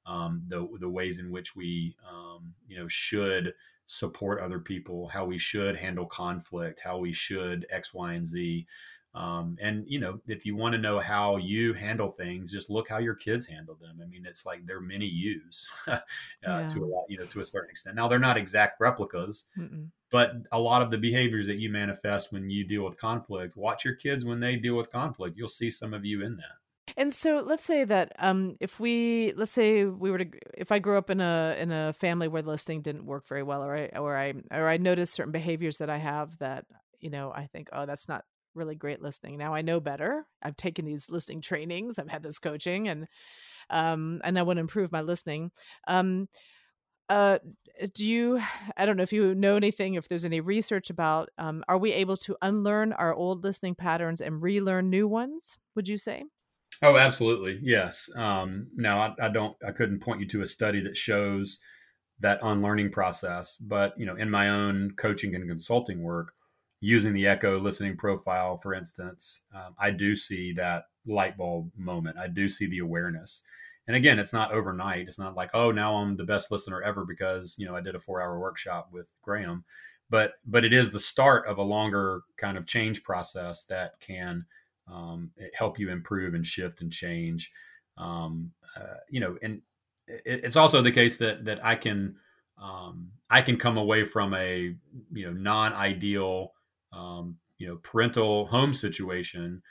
um, the the ways in which we um, you know should support other people, how we should handle conflict, how we should X, Y, and Z. Um, and you know, if you want to know how you handle things, just look how your kids handle them. I mean, it's like they're mini yous [laughs] uh, yeah. to a lot, you know, to a certain extent. Now they're not exact replicas, Mm-mm. but a lot of the behaviors that you manifest when you deal with conflict, watch your kids when they deal with conflict. You'll see some of you in that. And so let's say that um, if we let's say we were to if I grew up in a in a family where listening didn't work very well or I or I or I noticed certain behaviors that I have that you know I think oh that's not really great listening. Now I know better. I've taken these listening trainings. I've had this coaching and um and I want to improve my listening. Um uh do you I don't know if you know anything if there's any research about um are we able to unlearn our old listening patterns and relearn new ones? Would you say? Oh, absolutely. Yes. Um, now, I, I, don't, I couldn't point you to a study that shows that unlearning process, but you know, in my own coaching and consulting work, using the Echo listening profile, for instance, um, I do see that light bulb moment. I do see the awareness. And again, it's not overnight. It's not like, oh, now I'm the best listener ever because you know I did a four-hour workshop with Graham, but but it is the start of a longer kind of change process that can um, help you improve and shift and change. Um, uh, you know, and it, it's also the case that that I can um, I can come away from a you know non-ideal um, you know parental home situation,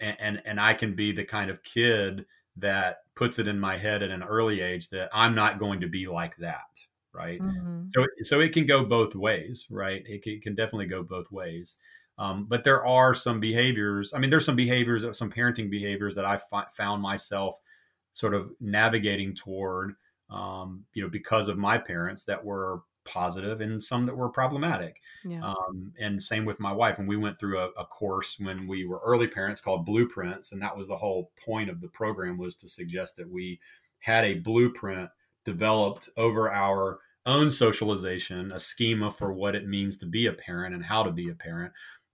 and, and and I can be the kind of kid that puts it in my head at an early age that I'm not going to be like that right mm-hmm. so so it can go both ways right it can, it can definitely go both ways um, but there are some behaviors. I mean, there's some behaviors, some parenting behaviors that I fi- found myself sort of navigating toward, um, you know, because of my parents that were positive and some that were problematic. Yeah. Um, and same with my wife. And we went through a, a, course when we were early parents called Blueprints, and that was the whole point of the program was to suggest that we had a blueprint developed over our own socialization, a schema for what it means to be a parent and how to be a parent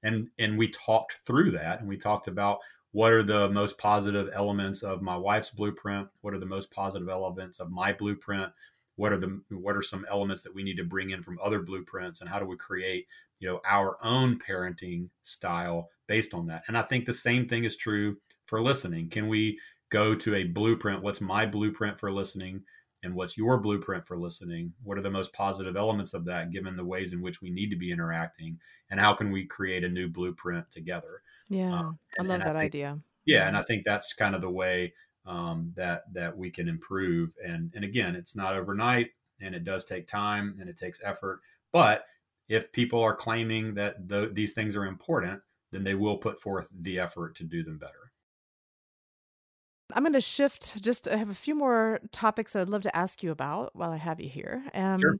and and we talked through that and we talked about what are the most positive elements of my wife's blueprint what are the most positive elements of my blueprint what are the what are some elements that we need to bring in from other blueprints and how do we create you know our own parenting style based on that. And i think the same thing is true for listening. Can we go to a blueprint? What's my blueprint for listening and what's your blueprint for listening? What are the most positive elements of that given the ways in which we need to be interacting and how can we create a new blueprint together? Yeah um, and, i love that I think, idea. Yeah and i think that's kind of the way um, that that we can improve and and again it's not overnight and it does take time and it takes effort but if people are claiming that the, these things are important then they will put forth the effort to do them better I'm going to shift. Just I have a few more topics I'd love to ask you about while I have you here. Um, sure.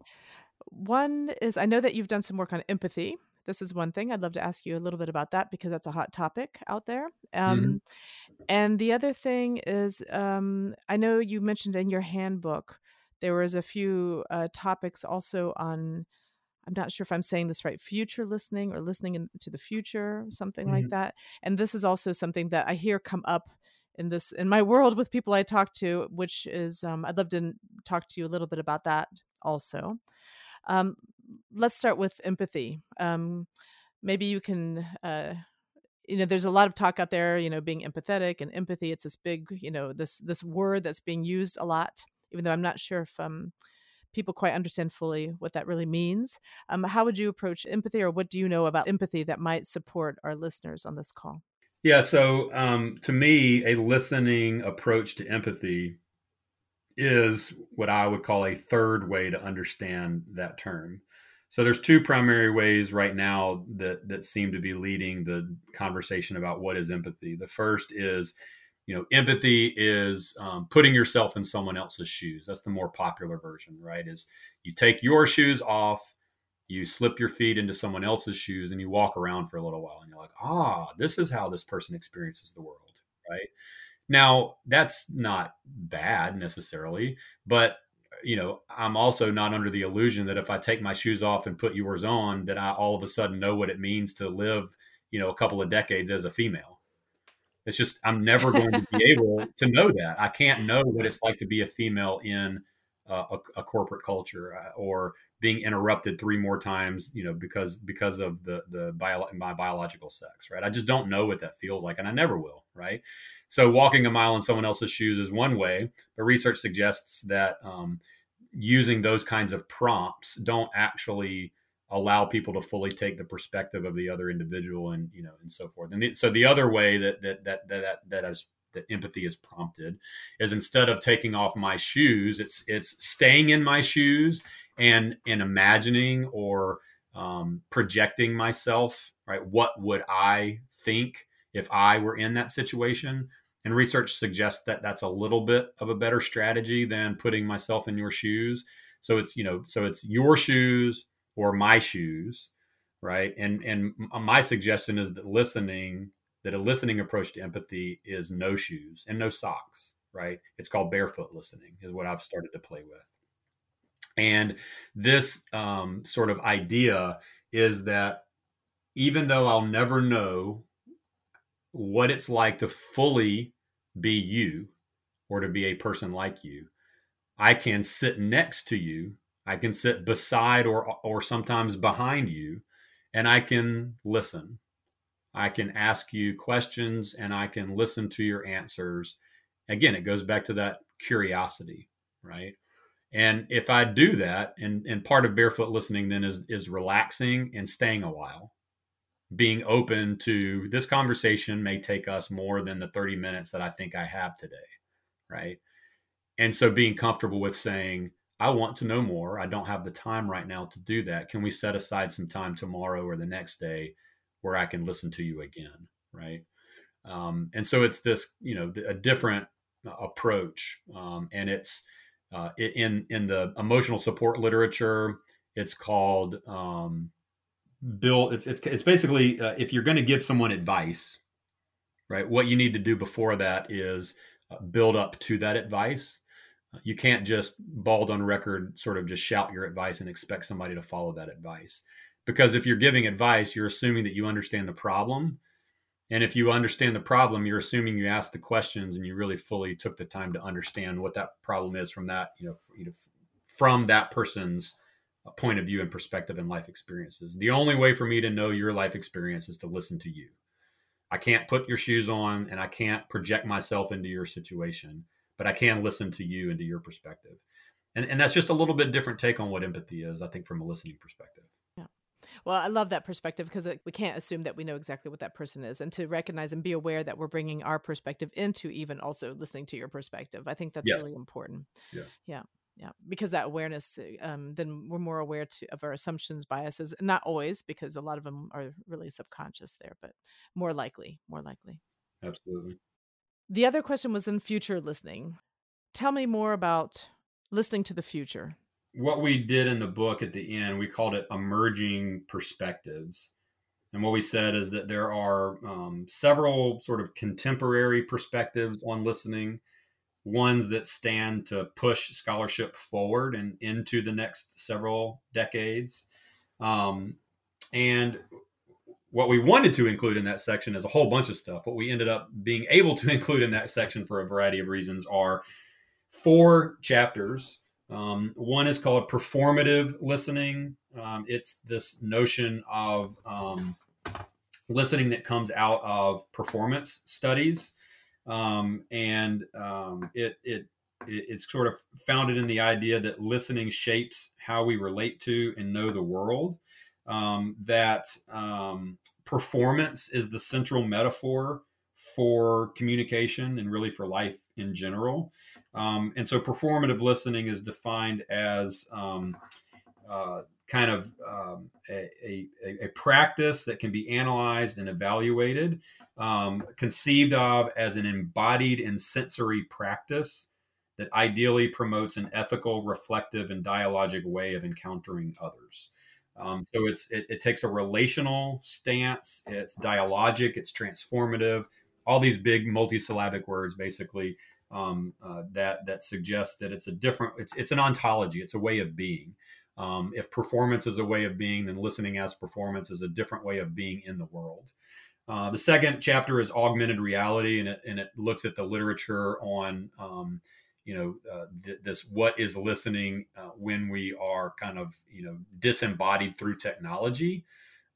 One is I know that you've done some work on empathy. This is one thing I'd love to ask you a little bit about that because that's a hot topic out there. Um, mm-hmm. And the other thing is um, I know you mentioned in your handbook there was a few uh, topics also on. I'm not sure if I'm saying this right, future listening or listening into the future, something mm-hmm. like that. And this is also something that I hear come up in this in my world with people I talk to, which is um, I'd love to talk to you a little bit about that also. Um, let's start with empathy. Um, maybe you can. Uh, you know there's a lot of talk out there you know being empathetic and empathy it's this big you know this this word that's being used a lot even though i'm not sure if um people quite understand fully what that really means um how would you approach empathy or what do you know about empathy that might support our listeners on this call yeah. So um, to me, a listening approach to empathy is what I would call a third way to understand that term. So there's two primary ways right now that that seem to be leading the conversation about what is empathy. The first is, you know, empathy is um, putting yourself in someone else's shoes. That's the more popular version, right? Is you take your shoes off you slip your feet into someone else's shoes and you walk around for a little while and you're like ah this is how this person experiences the world right? Now that's not bad necessarily but you know i'm also not under the illusion that if i take my shoes off and put yours on that i all of a sudden know what it means to live you know a couple of decades as a female. It's just i'm never going to be [laughs] able to know that. I can't know what it's like to be a female in uh, a, a, corporate culture uh, or being interrupted three more times, you know, because because of the the bio, my biological sex, right? I just don't know what that feels like, and I never will, right? So walking a mile in someone else's shoes is one way, but research suggests that um, using those kinds of prompts don't actually allow people to fully take the perspective of the other individual, and you know, and so forth. And the, so the other way that that that that that, that is that empathy is prompted is instead of taking off my shoes it's it's staying in my shoes and imagining or um, projecting myself right? What would i think if i were in that situation? And research suggests that that's a little bit of a better strategy than putting myself in your shoes. So it's you know so it's your shoes or my shoes right? And and my suggestion is that listening that a listening approach to empathy is no shoes and no socks right? It's called barefoot listening is what i've started to play with and this um, sort of idea is that even though i'll never know what it's like to fully be you or to be a person like you i can sit next to you i can sit beside or or sometimes behind you and I can listen. I can ask you questions and I can listen to your answers. Again, it goes back to that curiosity, right? And if I do that, and, and part of barefoot listening then is is relaxing and staying a while, being open to this conversation may take us more than the 30 minutes that I think I have today, right? And so being comfortable with saying, I want to know more. I don't have the time right now to do that. Can we set aside some time tomorrow or the next day where I can listen to you again? Right. Um, and so it's this, you know, a different uh, approach. Um, and it's uh, in, in the emotional support literature, it's called um, build. It's, it's, it's basically uh, if you're going to give someone advice, right, what you need to do before that is uh, build up to that advice you can't just bald on record sort of just shout your advice and expect somebody to follow that advice. Because if you're giving advice, you're assuming that you understand the problem. And if you understand the problem, you're assuming you asked the questions and you really fully took the time to understand what that problem is from that, you know, you know from that person's uh, point of view and perspective and life experiences. The only way for me to know your life experience is to listen to you. I can't put your shoes on and I can't project myself into your situation but I can listen to you and to your perspective. And, and that's just a little bit different take on what empathy is, I think, from a listening perspective. Well, I love that perspective because we can't assume that we know exactly what that person is and to recognize and be aware that we're bringing our perspective into even also listening to your perspective. I think that's yes. really important. Yeah. Yeah. Yeah, because that awareness, um, then we're more aware to, of our assumptions, biases. Not always, because a lot of them are really subconscious there, but more likely, more likely. Absolutely. The other question was in future listening. Tell me more about listening to the future. What we did in the book at the end, we called it emerging perspectives. And what we said is that there are um, several sort of contemporary perspectives on listening, ones that stand to push scholarship forward and into the next several decades. Um, and what we wanted to include in that section is a whole bunch of stuff. What we ended up being able to [laughs] include in that section for a variety of reasons are four chapters. Um, one is called performative listening. Um, it's this notion of um, listening that comes out of performance studies, um, and um, it, it it's sort of founded in the idea that listening shapes how we relate to and know the world um, that performance is the central metaphor for communication and really for life in general. Um, and so performative listening is defined as um, uh, kind of um, a, a, a, practice that can be analyzed and evaluated, um, conceived of as an embodied and sensory practice that ideally promotes an ethical, reflective, and dialogic way of encountering others. Um, so it's it, it, takes a relational stance. It's dialogic. It's transformative. All these big multisyllabic words, basically, um, uh, that that suggest that it's a different. It's it's an ontology. It's a way of being. Um, if performance is a way of being, then listening as performance is a different way of being in the world. Uh, the second chapter is augmented reality, and it, and it looks at the literature on um, you know uh, th- this what is listening uh, when we are kind of you know disembodied through technology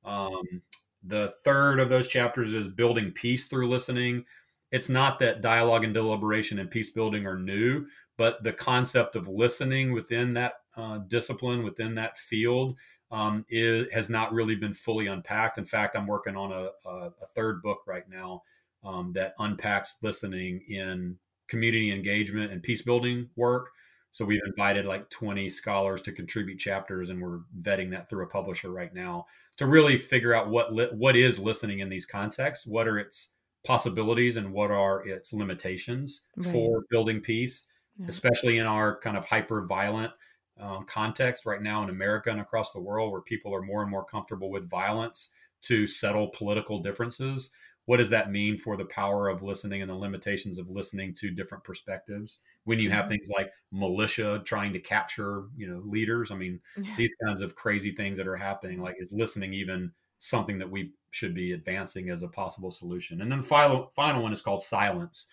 um, the third of those chapters is building peace through listening it's not that dialogue and deliberation and peace building are new but the concept of listening within that uh, discipline within that field um, is, has not really been fully unpacked in fact i'm working on a, a, a third book right now um, that unpacks listening in community engagement and peace building work. So we've invited like 20 scholars to contribute chapters, and we're vetting that through a publisher right now to really figure out what li- what is listening in these contexts, what are its possibilities, and what are its limitations right. for building peace, yeah. especially in our kind of hyper violent um, context right now in America and across the world, where people are more and more comfortable with violence to settle political differences what does that mean for the power of listening and the limitations of listening to different perspectives when you have mm-hmm. things like militia trying to capture you know leaders i mean [laughs] these kinds of crazy things that are happening like is listening even something that we should be advancing as a possible solution. And then the final final one is called silence.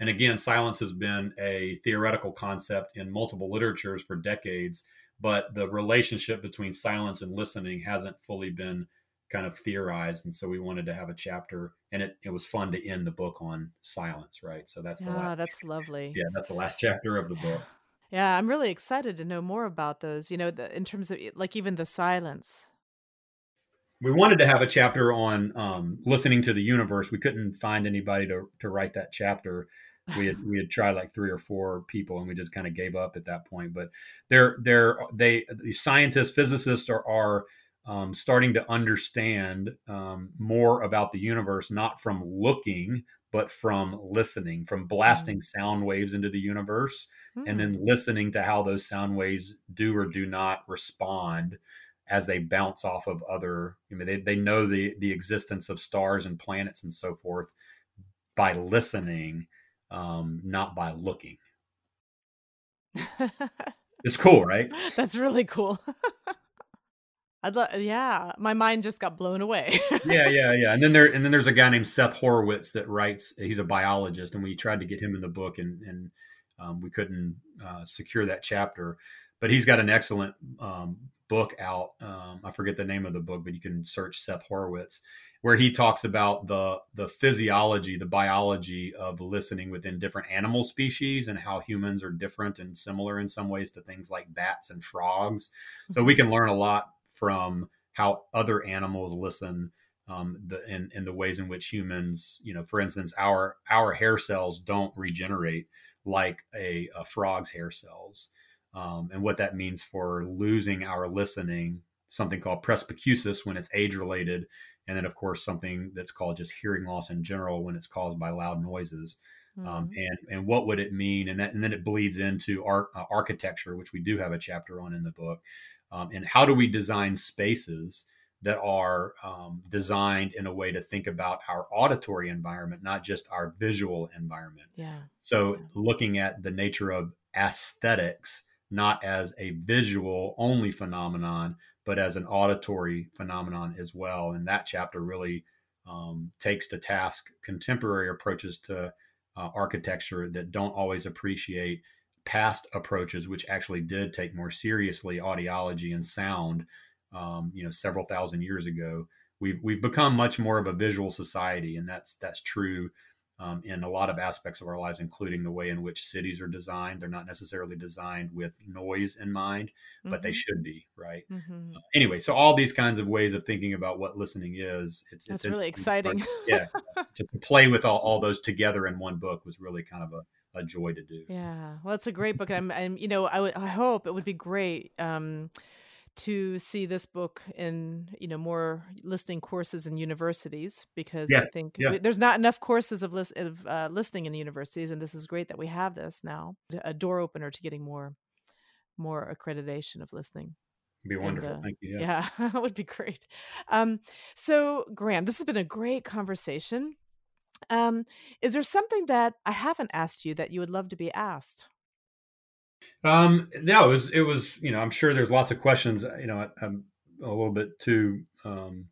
And again silence has been a theoretical concept in multiple literatures for decades but the relationship between silence and listening hasn't fully been kind of theorized. And so we wanted to have a chapter and it, it was fun to end the book on silence right? So that's the yeah last that's lovely. yeah that's the last chapter of the book. Yeah i'm really excited to know more about those you know the, in terms of like even the silence we wanted to have a chapter on um, listening to the universe we couldn't find anybody to, to write that chapter we had we had tried like three or four people and we just kind of gave up at that point but they're they're they the scientists physicists are are um, starting to understand um, more about the universe, not from looking, but from listening, from blasting mm. sound waves into the universe, mm. and then hmm. listening to how those sound waves do or do not respond as they bounce off of other. I mean, they, they know the the existence of stars and planets and so forth by listening, um, not by looking. [laughs] it's cool, right? That's really cool. [laughs] I'd love, yeah. My mind just got blown away. yeah, [laughs] yeah, yeah. And then there, and then there's a guy named Seth Horowitz that writes. He's a biologist, and we tried to get him in the book, and and um, we couldn't uh, secure that chapter. But he's got an excellent um, book out. Um, I forget the name of the book, but you can search Seth Horowitz, where he talks about the the physiology, the biology of listening within different animal species, and how humans are different and similar in some ways to things like bats and frogs. So we can learn a lot from how other animals listen um, the, in, in the ways in which humans, you know, for instance, our our hair cells don't regenerate like a, a frog's hair cells, um, and what that means for losing our listening, something called presbycusis when it's age related, and then of course something that's called just hearing loss in general when it's caused by loud noises. Um, mm-hmm. Um, and and what would it mean? And that and then it bleeds into our uh, architecture, which we do have a chapter on in the book um, and how do we design spaces that are um, designed in a way to think about our auditory environment, not just our visual environment. Yeah. So, looking at the nature of aesthetics, not as a visual only phenomenon, but as an auditory phenomenon as well. And that chapter really um, takes to task contemporary approaches to uh, architecture that don't always appreciate past approaches, which actually did take more seriously audiology and sound, um, you know, several thousand years ago, we've we've become much more of a visual society, and that's that's true um, in a lot of aspects of our lives, including the way in which cities are designed. They're not necessarily designed with noise in mind, but mm-hmm. they should be, right? Mm-hmm. Uh, anyway, so all these kinds of ways of thinking about what listening is, it's that's it's really exciting. [laughs] yeah, to play with all, all those together in one book was really kind of a a joy to do. Yeah, well, it's a great book. I'm, I'm you know, I, w- I hope it would be great um, to see this book in, you know, more listening courses in universities because yes. I think yeah. we, there's not enough courses of, list, of uh, listening in the universities, and this is great that we have this now, a door opener to getting more, more accreditation of listening. It'd be wonderful. And, uh, Thank you. Yeah, yeah [laughs] that would be great. Um, so, Graham, this has been a great conversation. Um, is there something that I haven't asked you that you would love to be asked? Um, no, it was, it was, you know, I'm sure there's lots of questions, you know, I'm a little bit too, um,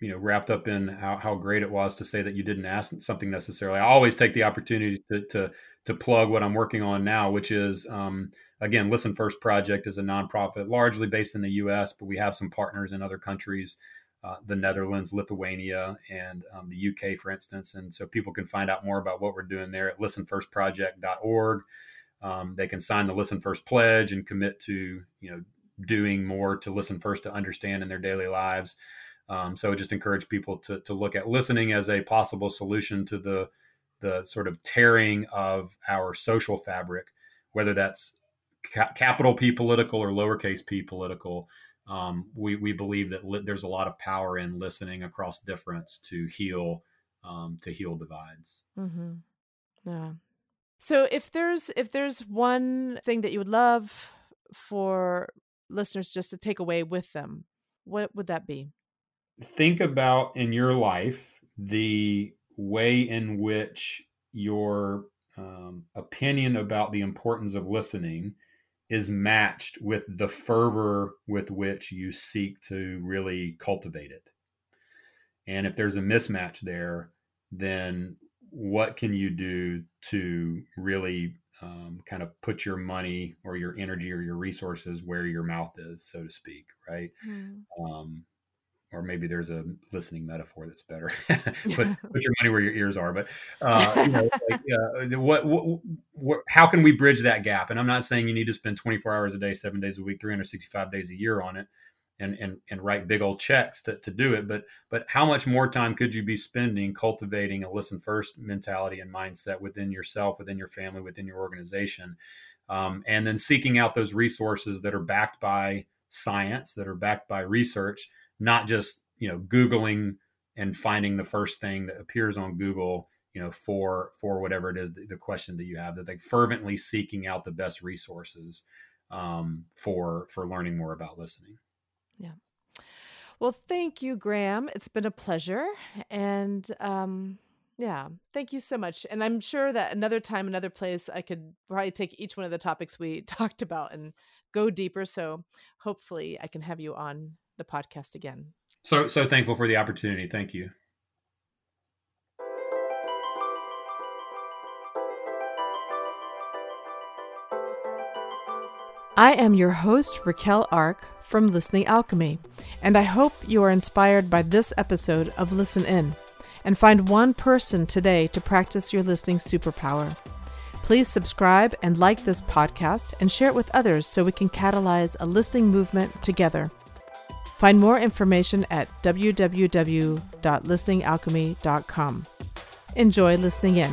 you know, wrapped up in how, how great it was to say that you didn't ask something necessarily. I always take the opportunity to, to, to plug what I'm working on now, which is, um, again, Listen First Project is a nonprofit largely based in the U.S., but we have some partners in other countries uh, the Netherlands, Lithuania, and um, the UK, for instance. And so people can find out more about what we're doing there at listenfirstproject.org. Um, they can sign the Listen First pledge and commit to, you know, doing more to listen first to understand in their daily lives. Um, so just encourage people to, to look at listening as a possible solution to the the sort of tearing of our social fabric, whether that's ca- capital P political or lowercase p political. Um, we, we believe that li- there's a lot of power in listening across difference to heal um, to heal divides. Mm-hmm. Yeah. So if there's if there's one thing that you would love for listeners just to take away with them, what would that be? Think about in your life the way in which your um, opinion about the importance of listening is matched with the fervor with which you seek to really cultivate it. And if there's a mismatch there, then what can you do to really um, kind of put your money or your energy or your resources where your mouth is, so to speak, right? Mm. Um, or maybe there's a listening metaphor that's better. [laughs] [laughs] put, put your money where your ears are. But uh, you know, [laughs] like, uh, what, what, what, how can we bridge that gap? And I'm not saying you need to spend 24 hours a day, seven days a week, 365 days a year on it, and and and write big old checks to, to do it. But but how much more time could you be spending cultivating a listen first mentality and mindset within yourself, within your family, within your organization, um, and then seeking out those resources that are backed by science, that are backed by research not just you know googling and finding the first thing that appears on google you know for for whatever it is the, the question that you have that they fervently seeking out the best resources um, for for learning more about listening yeah well thank you graham it's been a pleasure and um yeah thank you so much and i'm sure that another time another place i could probably take each one of the topics we [laughs] talked about and go deeper so hopefully i can have you on the podcast again. So so thankful for the opportunity. Thank you. I am your host, Raquel Ark from Listening Alchemy, and I hope you are inspired by this episode of Listen In and find one person today to practice your listening superpower. Please subscribe and like this podcast and share it with others so we can catalyze a listening movement together. Find more information at www.listeningalchemy.com. Enjoy listening in.